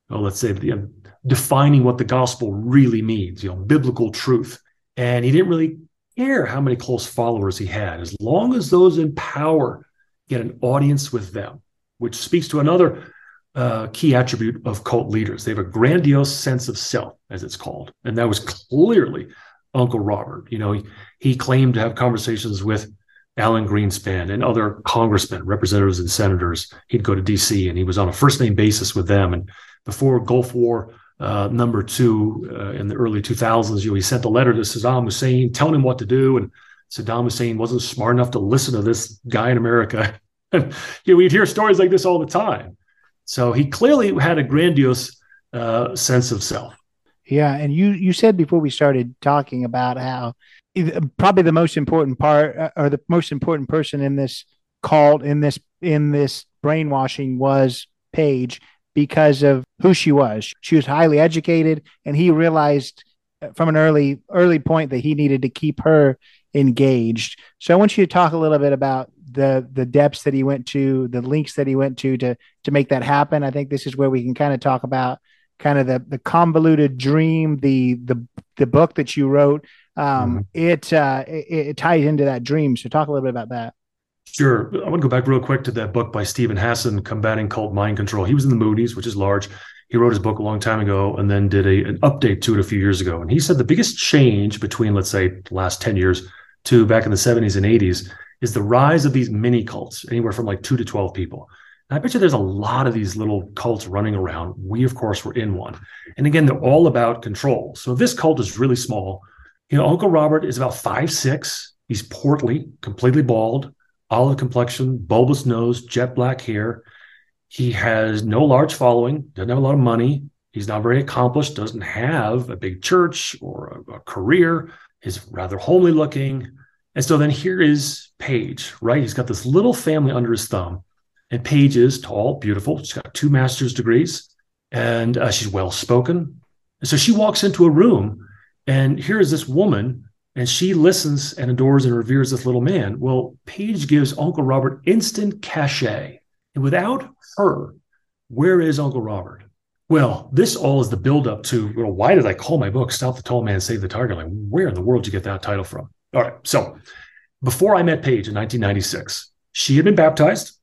well, let's say, you know, defining what the gospel really means, you know, biblical truth. And he didn't really care how many close followers he had, as long as those in power get an audience with them, which speaks to another uh, key attribute of cult leaders. They have a grandiose sense of self, as it's called. And that was clearly Uncle Robert. You know, he, he claimed to have conversations with Alan Greenspan and other congressmen, representatives, and senators. He'd go to DC and he was on a first name basis with them. And before Gulf War uh, number two uh, in the early 2000s, you know, he sent a letter to Saddam Hussein telling him what to do. And Saddam Hussein wasn't smart enough to listen to this guy in America. you know, we'd hear stories like this all the time. So he clearly had a grandiose uh, sense of self. Yeah, and you you said before we started talking about how probably the most important part uh, or the most important person in this cult in this in this brainwashing was Paige because of who she was. She was highly educated, and he realized uh, from an early early point that he needed to keep her engaged. So I want you to talk a little bit about the the depths that he went to, the links that he went to to to make that happen. I think this is where we can kind of talk about kind of the the convoluted dream, the the the book that you wrote. Um, mm-hmm. it, uh, it it ties into that dream. So talk a little bit about that. Sure. I want to go back real quick to that book by Steven Hassan, Combating Cult Mind Control. He was in the Moonies, which is large. He wrote his book a long time ago and then did a, an update to it a few years ago. And he said the biggest change between, let's say, the last 10 years to back in the 70s and 80s is the rise of these mini cults, anywhere from like two to 12 people. And I bet you there's a lot of these little cults running around. We, of course, were in one. And again, they're all about control. So this cult is really small. You know, Uncle Robert is about five six. He's portly, completely bald, olive complexion, bulbous nose, jet black hair. He has no large following, doesn't have a lot of money. He's not very accomplished, doesn't have a big church or a, a career, is rather homely looking. And so then here is Paige, right? He's got this little family under his thumb. And Paige is tall, beautiful. She's got two master's degrees and uh, she's well spoken. And so she walks into a room and here is this woman and she listens and adores and reveres this little man. Well, Paige gives Uncle Robert instant cachet. And without her, where is Uncle Robert? Well, this all is the buildup to well, why did I call my book Stop the Tall Man, Save the Tiger? Like, where in the world did you get that title from? All right. So before I met Paige in 1996, she had been baptized.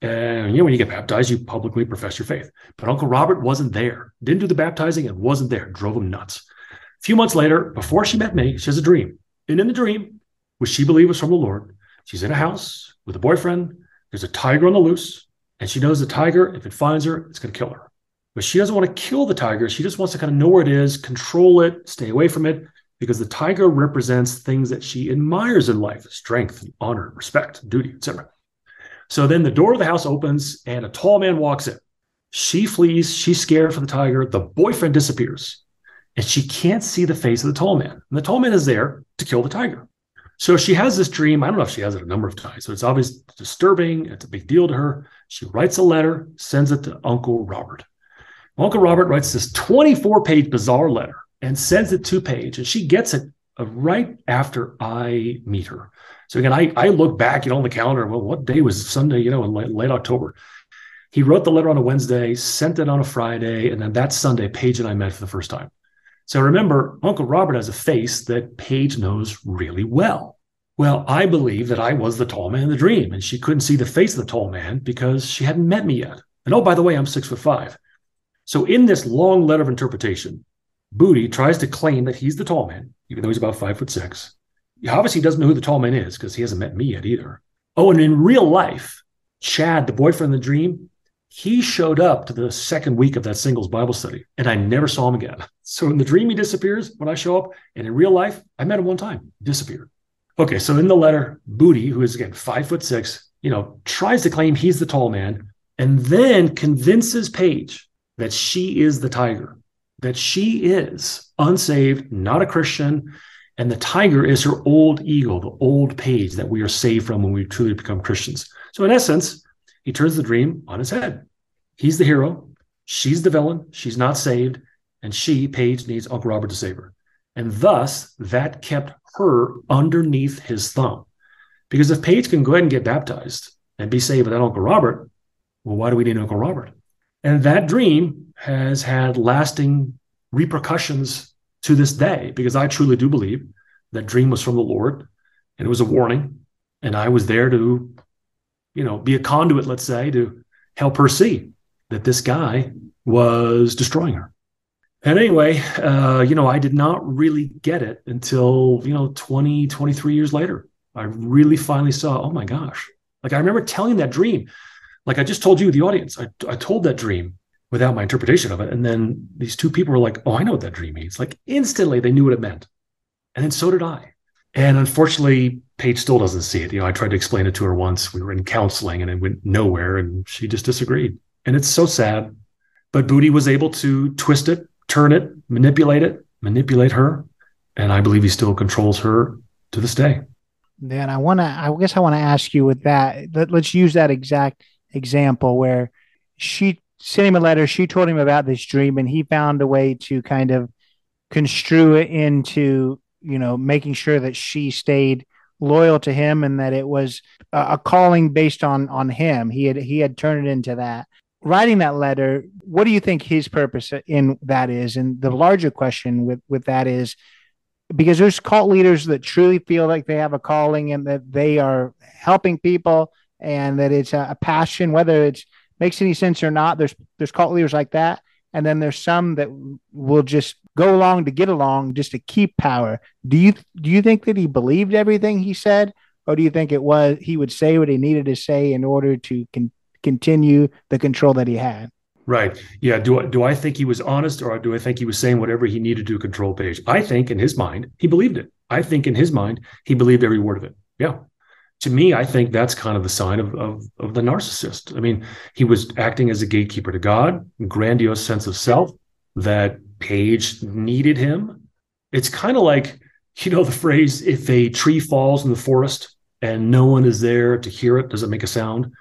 And you know, when you get baptized, you publicly profess your faith. But Uncle Robert wasn't there, didn't do the baptizing and wasn't there, drove him nuts A few months later, before she met me, she has a dream. And in the dream, which she believed was from the Lord, she's in a house with a boyfriend. There's a tiger on the loose. And she knows the tiger, if it finds her, it's going to kill her. But she doesn't want to kill the tiger. She just wants to kind of know where it is, control it, stay away from it, because the tiger represents things that she admires in life strength, honor, respect, duty, etc. So then the door of the house opens and a tall man walks in. She flees. She's scared for the tiger. The boyfriend disappears and she can't see the face of the tall man. And the tall man is there to kill the tiger. So she has this dream. I don't know if she has it a number of times. So it's obviously disturbing. It's a big deal to her. She writes a letter, sends it to Uncle Robert. Uncle Robert writes this 24 page bizarre letter and sends it to Paige. And she gets it uh, right after I meet her. So again, I, I look back, you know, on the calendar. Well, what day was Sunday, you know, in late, late October? He wrote the letter on a Wednesday, sent it on a Friday, and then that Sunday, Paige and I met for the first time. So remember, Uncle Robert has a face that Paige knows really well. Well, I believe that I was the tall man in the dream, and she couldn't see the face of the tall man because she hadn't met me yet. And oh, by the way, I'm six foot five. So in this long letter of interpretation, Booty tries to claim that he's the tall man, even though he's about five foot six. He obviously doesn't know who the tall man is because he hasn't met me yet either. Oh, and in real life, Chad, the boyfriend in the dream, he showed up to the second week of that singles Bible study, and I never saw him again. So in the dream, he disappears when I show up, and in real life, I met him one time, disappeared. Okay, so in the letter, Booty, who is again five foot six, you know, tries to claim he's the tall man, and then convinces Paige that she is the tiger, that she is unsaved, not a Christian, and the tiger is her old ego, the old Paige that we are saved from when we truly become Christians. So in essence, he turns the dream on his head. He's the hero. She's the villain. She's not saved. And she, Paige, needs Uncle Robert to save her. And thus, that kept her underneath his thumb. Because if Paige can go ahead and get baptized and be saved without Uncle Robert, well, why do we need Uncle Robert? And that dream has had lasting repercussions to this day, because I truly do believe that dream was from the Lord and it was a warning. And I was there to you know, be a conduit, let's say, to help her see that this guy was destroying her. And anyway, uh, you know, I did not really get it until, you know, 20, 23 years later. I really finally saw, oh my gosh. Like I remember telling that dream. Like I just told you, the audience, I, I told that dream without my interpretation of it. And then these two people were like, oh, I know what that dream means. Like instantly they knew what it meant. And then so did I. And unfortunately, Paige still doesn't see it. You know, I tried to explain it to her once. We were in counseling and it went nowhere, and she just disagreed. And it's so sad. But Booty was able to twist it, turn it, manipulate it, manipulate her. And I believe he still controls her to this day. Then I want to, I guess I want to ask you with that. Let, let's use that exact example where she sent him a letter. She told him about this dream, and he found a way to kind of construe it into, you know, making sure that she stayed loyal to him and that it was a, calling based on on him. He had he had turned it into that. Writing that letter, what do you think his purpose in that is? And the larger question with with that is because there's cult leaders that truly feel like they have a calling and that they are helping people and that it's a, a passion, whether it makes any sense or not. There's there's cult leaders like that, and then there's some that will just go along to get along just to keep power. Do you do you think that he believed everything he said, or do you think it was he would say what he needed to say in order to con- continue the control that he had? Right. Yeah. Do I, do I think he was honest or do I think he was saying whatever he needed to control Paige? I think in his mind, he believed it. I think in his mind, he believed every word of it. Yeah. To me, I think that's kind of the sign of, of, of the narcissist. I mean, he was acting as a gatekeeper to God, grandiose sense of self that Paige needed him. It's kind of like, you know, the phrase, if a tree falls in the forest and no one is there to hear it, does it make a sound?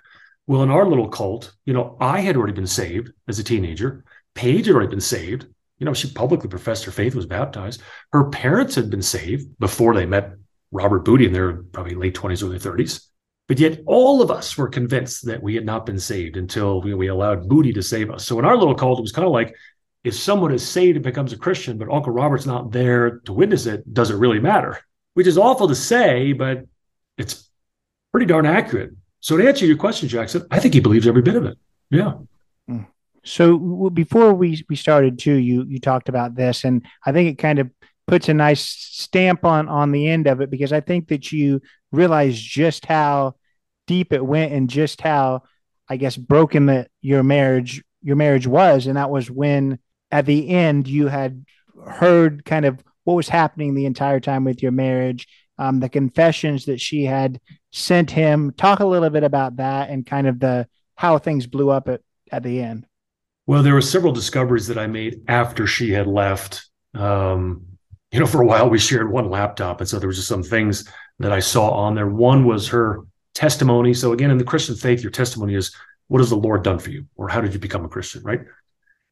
Well, in our little cult, you know, I had already been saved as a teenager. Paige had already been saved. You know, she publicly professed her faith, was baptized. Her parents had been saved before they met Robert Booty in their probably late 20s, early 30s. But yet, all of us were convinced that we had not been saved until we, we allowed Booty to save us. So, in our little cult, it was kind of like if someone is saved and becomes a Christian, but Uncle Robert's not there to witness it, does it really matter? Which is awful to say, but it's pretty darn accurate. So to answer your question, Jackson, I think he believes every bit of it. Yeah. Hmm. So before we we started too, you you talked about this, and I think it kind of puts a nice stamp on on the end of it because I think that you realize just how deep it went and just how I guess broken that your marriage your marriage was, and that was when at the end you had heard kind of what was happening the entire time with your marriage um, the confessions that she had sent him. Talk a little bit about that and kind of the how things blew up at, at the end. Well, there were several discoveries that I made after she had left. Um, you know, for a while we shared one laptop, and so there was just some things that I saw on there. One was her testimony. So again, in the Christian faith, your testimony is what has the Lord done for you, or how did you become a Christian, right?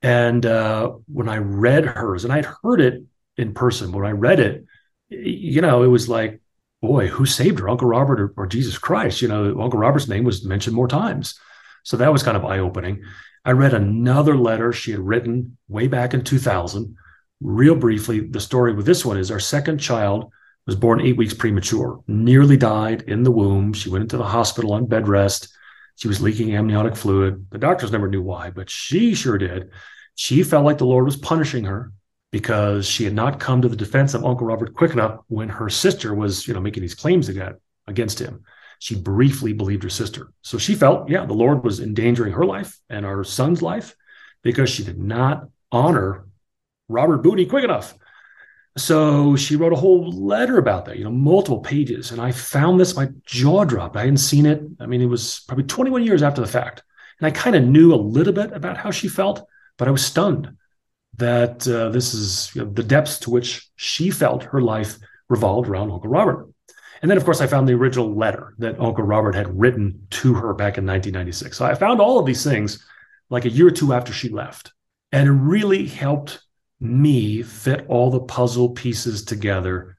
And uh, when I read hers, and I'd heard it in person, when I read it, you know, it was like, boy, who saved her, Uncle Robert or, or Jesus Christ? You know, Uncle Robert's name was mentioned more times. So that was kind of eye opening. I read another letter she had written way back in 2000. Real briefly, the story with this one is our second child was born eight weeks premature, nearly died in the womb. She went into the hospital on bed rest. She was leaking amniotic fluid. The doctors never knew why, but she sure did. She felt like the Lord was punishing her because she had not come to the defense of Uncle Robert quick enough when her sister was, you know, making these claims against him. She briefly believed her sister. So she felt, yeah, the Lord was endangering her life and our son's life because she did not honor Robert Booty quick enough. So she wrote a whole letter about that, you know, multiple pages. And I found this, my jaw dropped. I hadn't seen it. I mean, it was probably 21 years after the fact. And I kind of knew a little bit about how she felt, but I was stunned that uh, this is you know, the depths to which she felt her life revolved around Uncle Robert. And then, of course, I found the original letter that Uncle Robert had written to her back in 1996. So I found all of these things like a year or two after she left. And it really helped me fit all the puzzle pieces together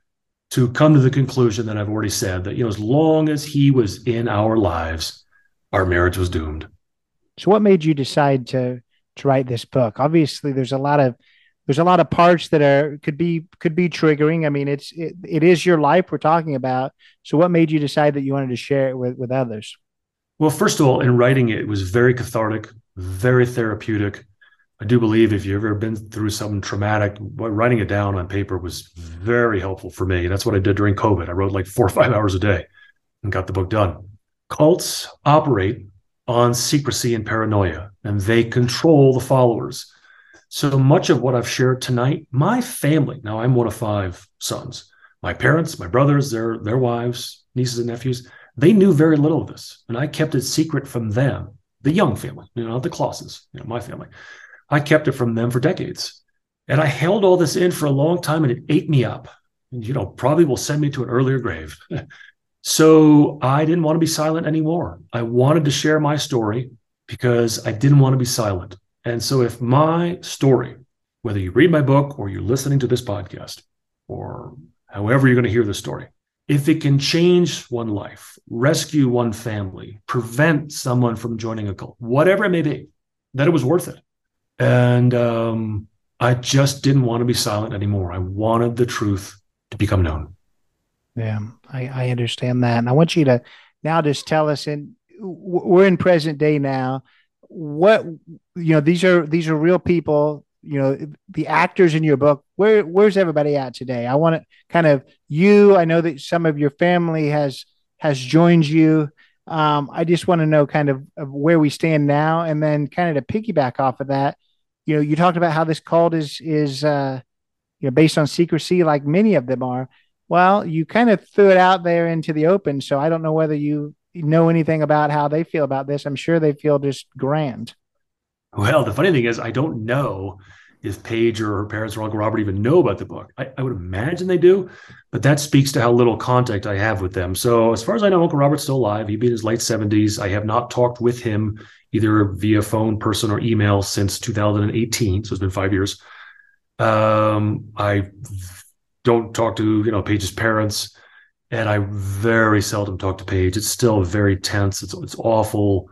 to come to the conclusion that I've already said that, you know, as long as he was in our lives, our marriage was doomed. So, what made you decide to to write this book. Obviously, there's a lot of there's a lot of parts that are could be could be triggering. I mean, it's it, it is your life we're talking about. So, what made you decide that you wanted to share it with with others? Well, first of all, in writing it, it was very cathartic, very therapeutic. I do believe if you've ever been through something traumatic, writing it down on paper was very helpful for me. And that's what I did during COVID. I wrote like four or five hours a day and got the book done. Cults operate on secrecy and paranoia, and they control the followers. So much of what I've shared tonight, my family, now I'm one of five sons, my parents, my brothers, their, their wives, nieces and nephews, they knew very little of this. And I kept it secret from them, the young family, you know, not the Clauses, you know, my family. I kept it from them for decades. And I held all this in for a long time and it ate me up. And, you know, probably will send me to an earlier grave. So I didn't want to be silent anymore. I wanted to share my story because I didn't want to be silent. And so if my story, whether you read my book or you're listening to this podcast or however you're going to hear the story, if it can change one life, rescue one family, prevent someone from joining a cult, whatever it may be, that it was worth it. And um, I just didn't want to be silent anymore. I wanted the truth to become known. Yeah, I, I understand that. And I want you to now just tell us, and we're in present day now. What you know, these are these are real people. You know, the actors in your book. Where where's everybody at today? I want to kind of you. I know that some of your family has has joined you. Um, I just want to know kind of, of where we stand now, and then kind of to piggyback off of that. You know, you talked about how this cult is is uh, you know based on secrecy, like many of them are. Well, you kind of threw it out there into the open, so I don't know whether you know anything about how they feel about this. I'm sure they feel just grand. Well, the funny thing is, I don't know if Paige or her parents or Uncle Robert even know about the book. I, I, would imagine they do, but that speaks to how little contact I have with them. So, as far as I know, Uncle Robert's still alive. He'd be in his late 70s. I have not talked with him either via phone, person, or email since 2018. So, it's been five years. Um, I don't talk to, you know, Paige's parents, and I very seldom talk to Paige. It's still very tense. It's, it's awful.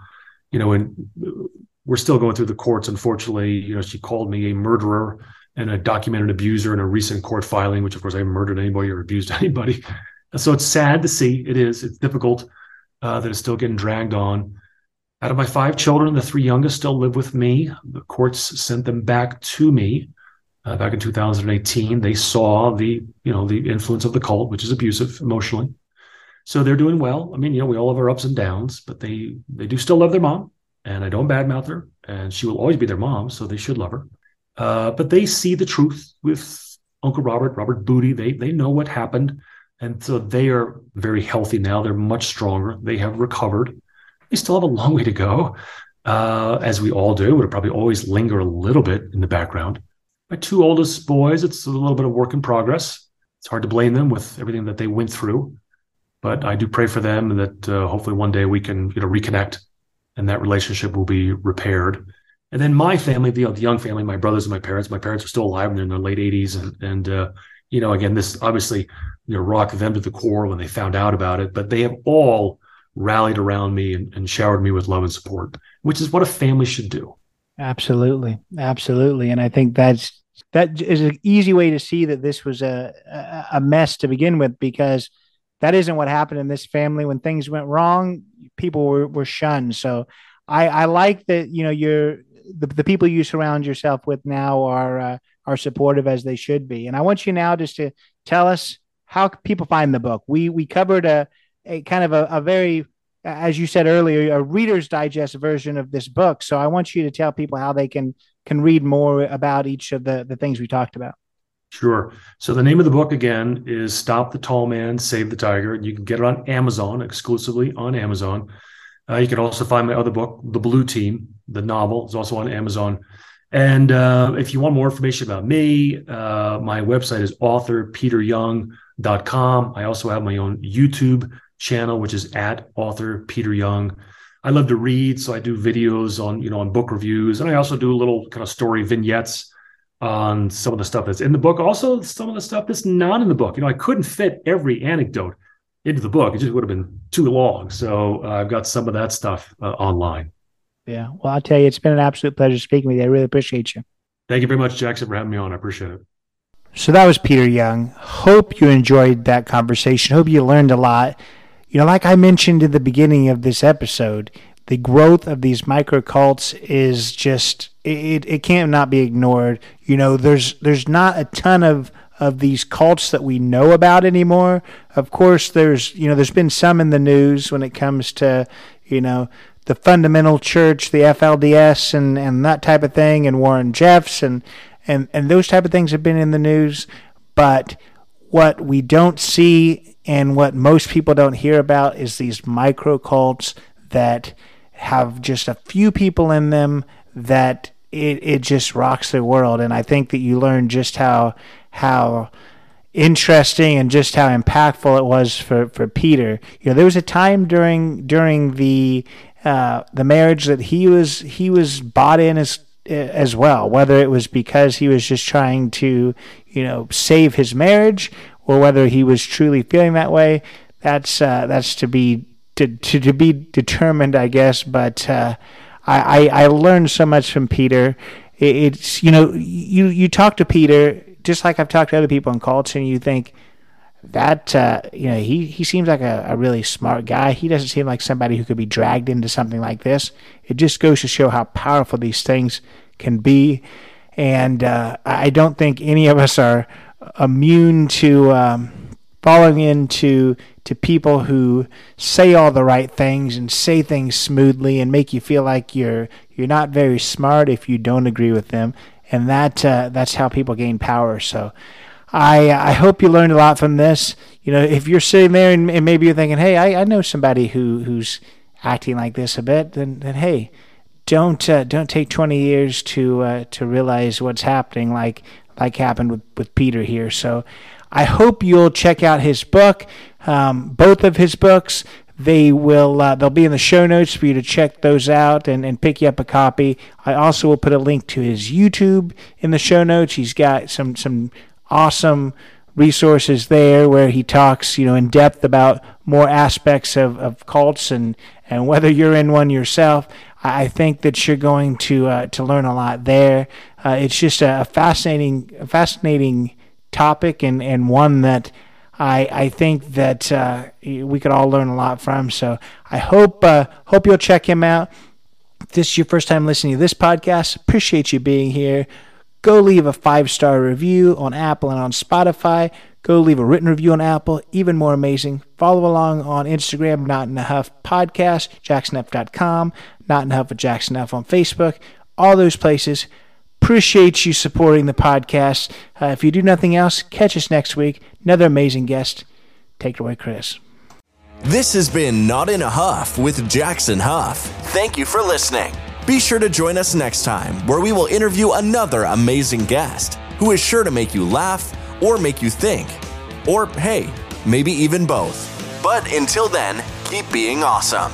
You know, and we're still going through the courts. Unfortunately, you know, she called me a murderer and a documented abuser in a recent court filing, which of course I haven't murdered anybody or abused anybody. So it's sad to see. It is. It's difficult uh, that it's still getting dragged on. Out of my five children, the three youngest still live with me. The courts sent them back to me uh, back in 2018. They saw the, you know, the influence of the cult, which is abusive emotionally. So they're doing well. I mean, you know, we all have our ups and downs, but they they do still love their mom and I don't badmouth her, and she will always be their mom, so they should love her. Uh, but they see the truth with Uncle Robert, Robert Booty. They they know what happened, and so they are very healthy now. They're much stronger. They have recovered. They still have a long way to go, uh, as we all do. It'll probably always linger a little bit in the background. My two oldest boys, it's a little bit of work in progress. It's hard to blame them with everything that they went through, but I do pray for them that uh, hopefully one day we can you know reconnect and that relationship will be repaired. And then my family, the, the young family, my brothers and my parents, my parents are still alive and they're in their late 80s. And, and uh, you know, again, this obviously you know, rocked them to the core when they found out about it, but they have all rallied around me and, and showered me with love and support, which is what a family should do. Absolutely. Absolutely. And I think that's, that is an easy way to see that this was a, a mess to begin with because – that isn't what happened in this family. When things went wrong, people were, were shunned. So I, I like that, you know, you're the, the people you surround yourself with now are, uh, are supportive as they should be. And I want you now just to tell us how people find the book. We, we covered a, a kind of a, a very, as you said earlier, a reader's digest version of this book. So I want you to tell people how they can, can read more about each of the, the things we talked about. Sure. So the name of the book again is Stop the Tall Man, Save the Tiger. You can get it on Amazon exclusively on Amazon. Uh, you can also find my other book, The Blue Team, the novel, is also on Amazon. And uh, if you want more information about me, uh, my website is authorpeteryoung.com. I also have my own YouTube channel, which is at author Peter Young. I love to read, so I do videos on you know on book reviews, and I also do little kind of story vignettes on some of the stuff that's in the book. Also, some of the stuff that's not in the book. You know, I couldn't fit every anecdote into the book; it just would have been too long. So uh, I've got some of that stuff uh, online. Yeah, well, I'll tell you, it's been an absolute pleasure speaking with you. I really appreciate you. Thank you very much, Jackson, for having me on. I appreciate it. So that was Peter Young. Hope you enjoyed that conversation. Hope you learned a lot. You know, like I mentioned in the beginning of this episode, the growth of these micro cults is just it, it can't not be ignored. You know, there's there's not a ton of of these cults that we know about anymore. Of course, there's you know there's been some in the news when it comes to you know the fundamental church, the FLDS, and and that type of thing, and Warren Jeffs, and and and those type of things have been in the news. But what we don't see and what most people don't hear about is these micro cults that have just a few people in them that it, it just rocks the world. And I think that you learn just how how interesting and just how impactful it was for, for Peter. You know, there was a time during during the uh, the marriage that he was he was bought in as as well, whether it was because he was just trying to, you know, save his marriage or whether he was truly feeling that way. That's uh, that's to be to, to, to be determined, I guess. But uh, I, I, I learned so much from Peter. It, it's you know you you talk to Peter just like I've talked to other people in cults, and you think that uh, you know he he seems like a, a really smart guy. He doesn't seem like somebody who could be dragged into something like this. It just goes to show how powerful these things can be, and uh, I don't think any of us are immune to. Um, falling into to people who say all the right things and say things smoothly and make you feel like you're you're not very smart if you don't agree with them, and that uh, that's how people gain power. So. I I hope you learned a lot from this. You know, if you're sitting there and, and maybe you're thinking, "Hey, I, I know somebody who who's acting like this a bit," then then hey, don't uh, don't take 20 years to uh, to realize what's happening like like happened with, with Peter here. So I hope you'll check out his book, um, both of his books. They will uh, they'll be in the show notes for you to check those out and, and pick you up a copy. I also will put a link to his YouTube in the show notes. He's got some some awesome resources there where he talks, you know, in depth about more aspects of, of cults and, and whether you're in one yourself. I think that you're going to uh, to learn a lot there. Uh, it's just a fascinating, fascinating topic and, and one that I, I think that uh, we could all learn a lot from. So I hope uh, hope you'll check him out. If this is your first time listening to this podcast, appreciate you being here. Go leave a five star review on Apple and on Spotify. Go leave a written review on Apple. Even more amazing. Follow along on Instagram, Not in a Huff Podcast, jacksonf.com, Not in a Huff with Jackson Huff on Facebook. All those places. Appreciate you supporting the podcast. Uh, if you do nothing else, catch us next week. Another amazing guest. Take it away, Chris. This has been Not in a Huff with Jackson Huff. Thank you for listening. Be sure to join us next time where we will interview another amazing guest who is sure to make you laugh or make you think. Or, hey, maybe even both. But until then, keep being awesome.